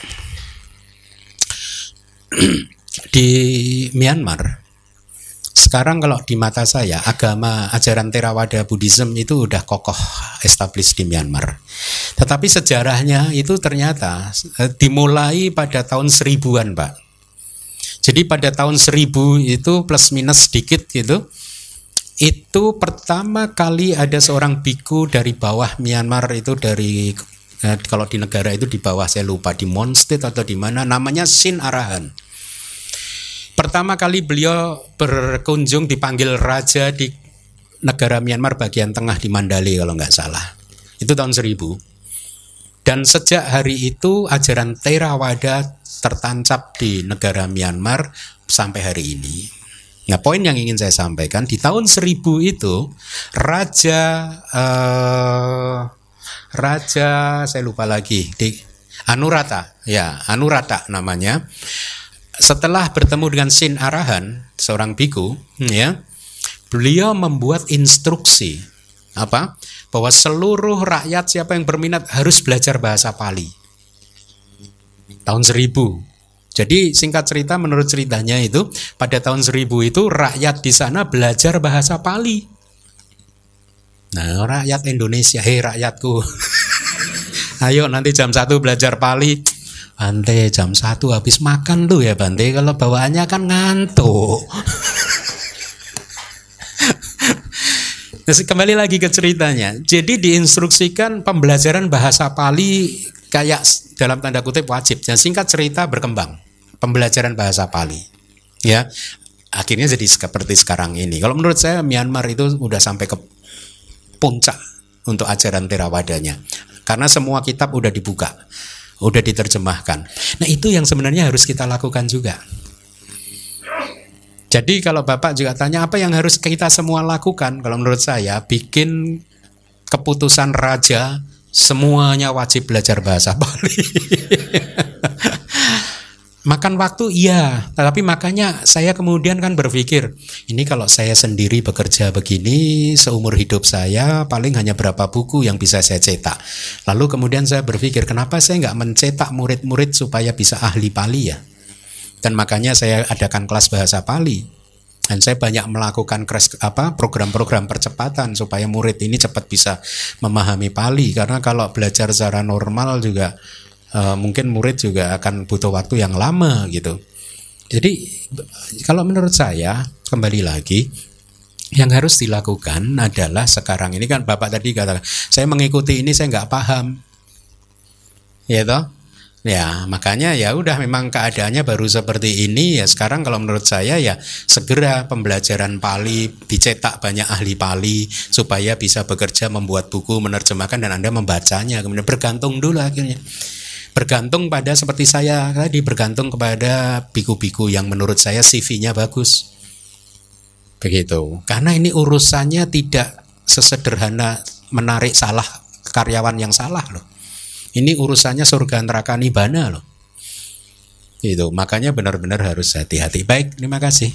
Di Myanmar sekarang kalau di mata saya agama ajaran Theravada Buddhism itu udah kokoh established di Myanmar. Tetapi sejarahnya itu ternyata eh, dimulai pada tahun seribuan, Pak. Jadi pada tahun 1000 itu plus minus sedikit gitu. Itu pertama kali ada seorang biku dari bawah Myanmar itu dari eh, kalau di negara itu di bawah saya lupa di Monsted atau di mana namanya Sin Arahan. Pertama kali beliau berkunjung dipanggil raja di negara Myanmar bagian tengah di Mandalay kalau nggak salah. Itu tahun 1000. Dan sejak hari itu ajaran Theravada tertancap di negara Myanmar sampai hari ini. Nah, poin yang ingin saya sampaikan di tahun 1000 itu raja eh, raja saya lupa lagi di Anurata, ya Anurata namanya. Setelah bertemu dengan Sin Arahan, seorang biku, ya, beliau membuat instruksi apa? Bahwa seluruh rakyat siapa yang berminat harus belajar bahasa Pali tahun 1000. Jadi singkat cerita menurut ceritanya itu pada tahun 1000 itu rakyat di sana belajar bahasa Pali. Nah, rakyat Indonesia, hei rakyatku. Ayo nanti jam 1 belajar Pali. Bante jam 1 habis makan tuh ya Bante kalau bawaannya kan ngantuk. Kembali lagi ke ceritanya. Jadi diinstruksikan pembelajaran bahasa Pali kayak dalam tanda kutip wajib. Dan singkat cerita berkembang pembelajaran bahasa Pali. Ya, akhirnya jadi seperti sekarang ini. Kalau menurut saya Myanmar itu udah sampai ke puncak untuk ajaran Terawadanya. Karena semua kitab udah dibuka, udah diterjemahkan. Nah, itu yang sebenarnya harus kita lakukan juga. Jadi kalau Bapak juga tanya apa yang harus kita semua lakukan, kalau menurut saya bikin keputusan raja semuanya wajib belajar bahasa Bali. Makan waktu iya, tapi makanya saya kemudian kan berpikir, ini kalau saya sendiri bekerja begini seumur hidup saya paling hanya berapa buku yang bisa saya cetak. Lalu kemudian saya berpikir, kenapa saya nggak mencetak murid-murid supaya bisa ahli Pali ya? Dan makanya saya adakan kelas bahasa Pali dan saya banyak melakukan apa program-program percepatan supaya murid ini cepat bisa memahami Pali karena kalau belajar secara normal juga uh, mungkin murid juga akan butuh waktu yang lama gitu. Jadi kalau menurut saya kembali lagi yang harus dilakukan adalah sekarang ini kan Bapak tadi katakan saya mengikuti ini saya nggak paham, ya toh Ya, makanya ya udah memang keadaannya baru seperti ini ya sekarang kalau menurut saya ya segera pembelajaran Pali dicetak banyak ahli Pali supaya bisa bekerja membuat buku, menerjemahkan dan Anda membacanya. Kemudian bergantung dulu akhirnya. Bergantung pada seperti saya tadi bergantung kepada biku-biku yang menurut saya CV-nya bagus. Begitu. Karena ini urusannya tidak sesederhana menarik salah karyawan yang salah loh. Ini urusannya surga neraka nibana loh. Itu makanya benar-benar harus hati-hati. Baik, terima kasih.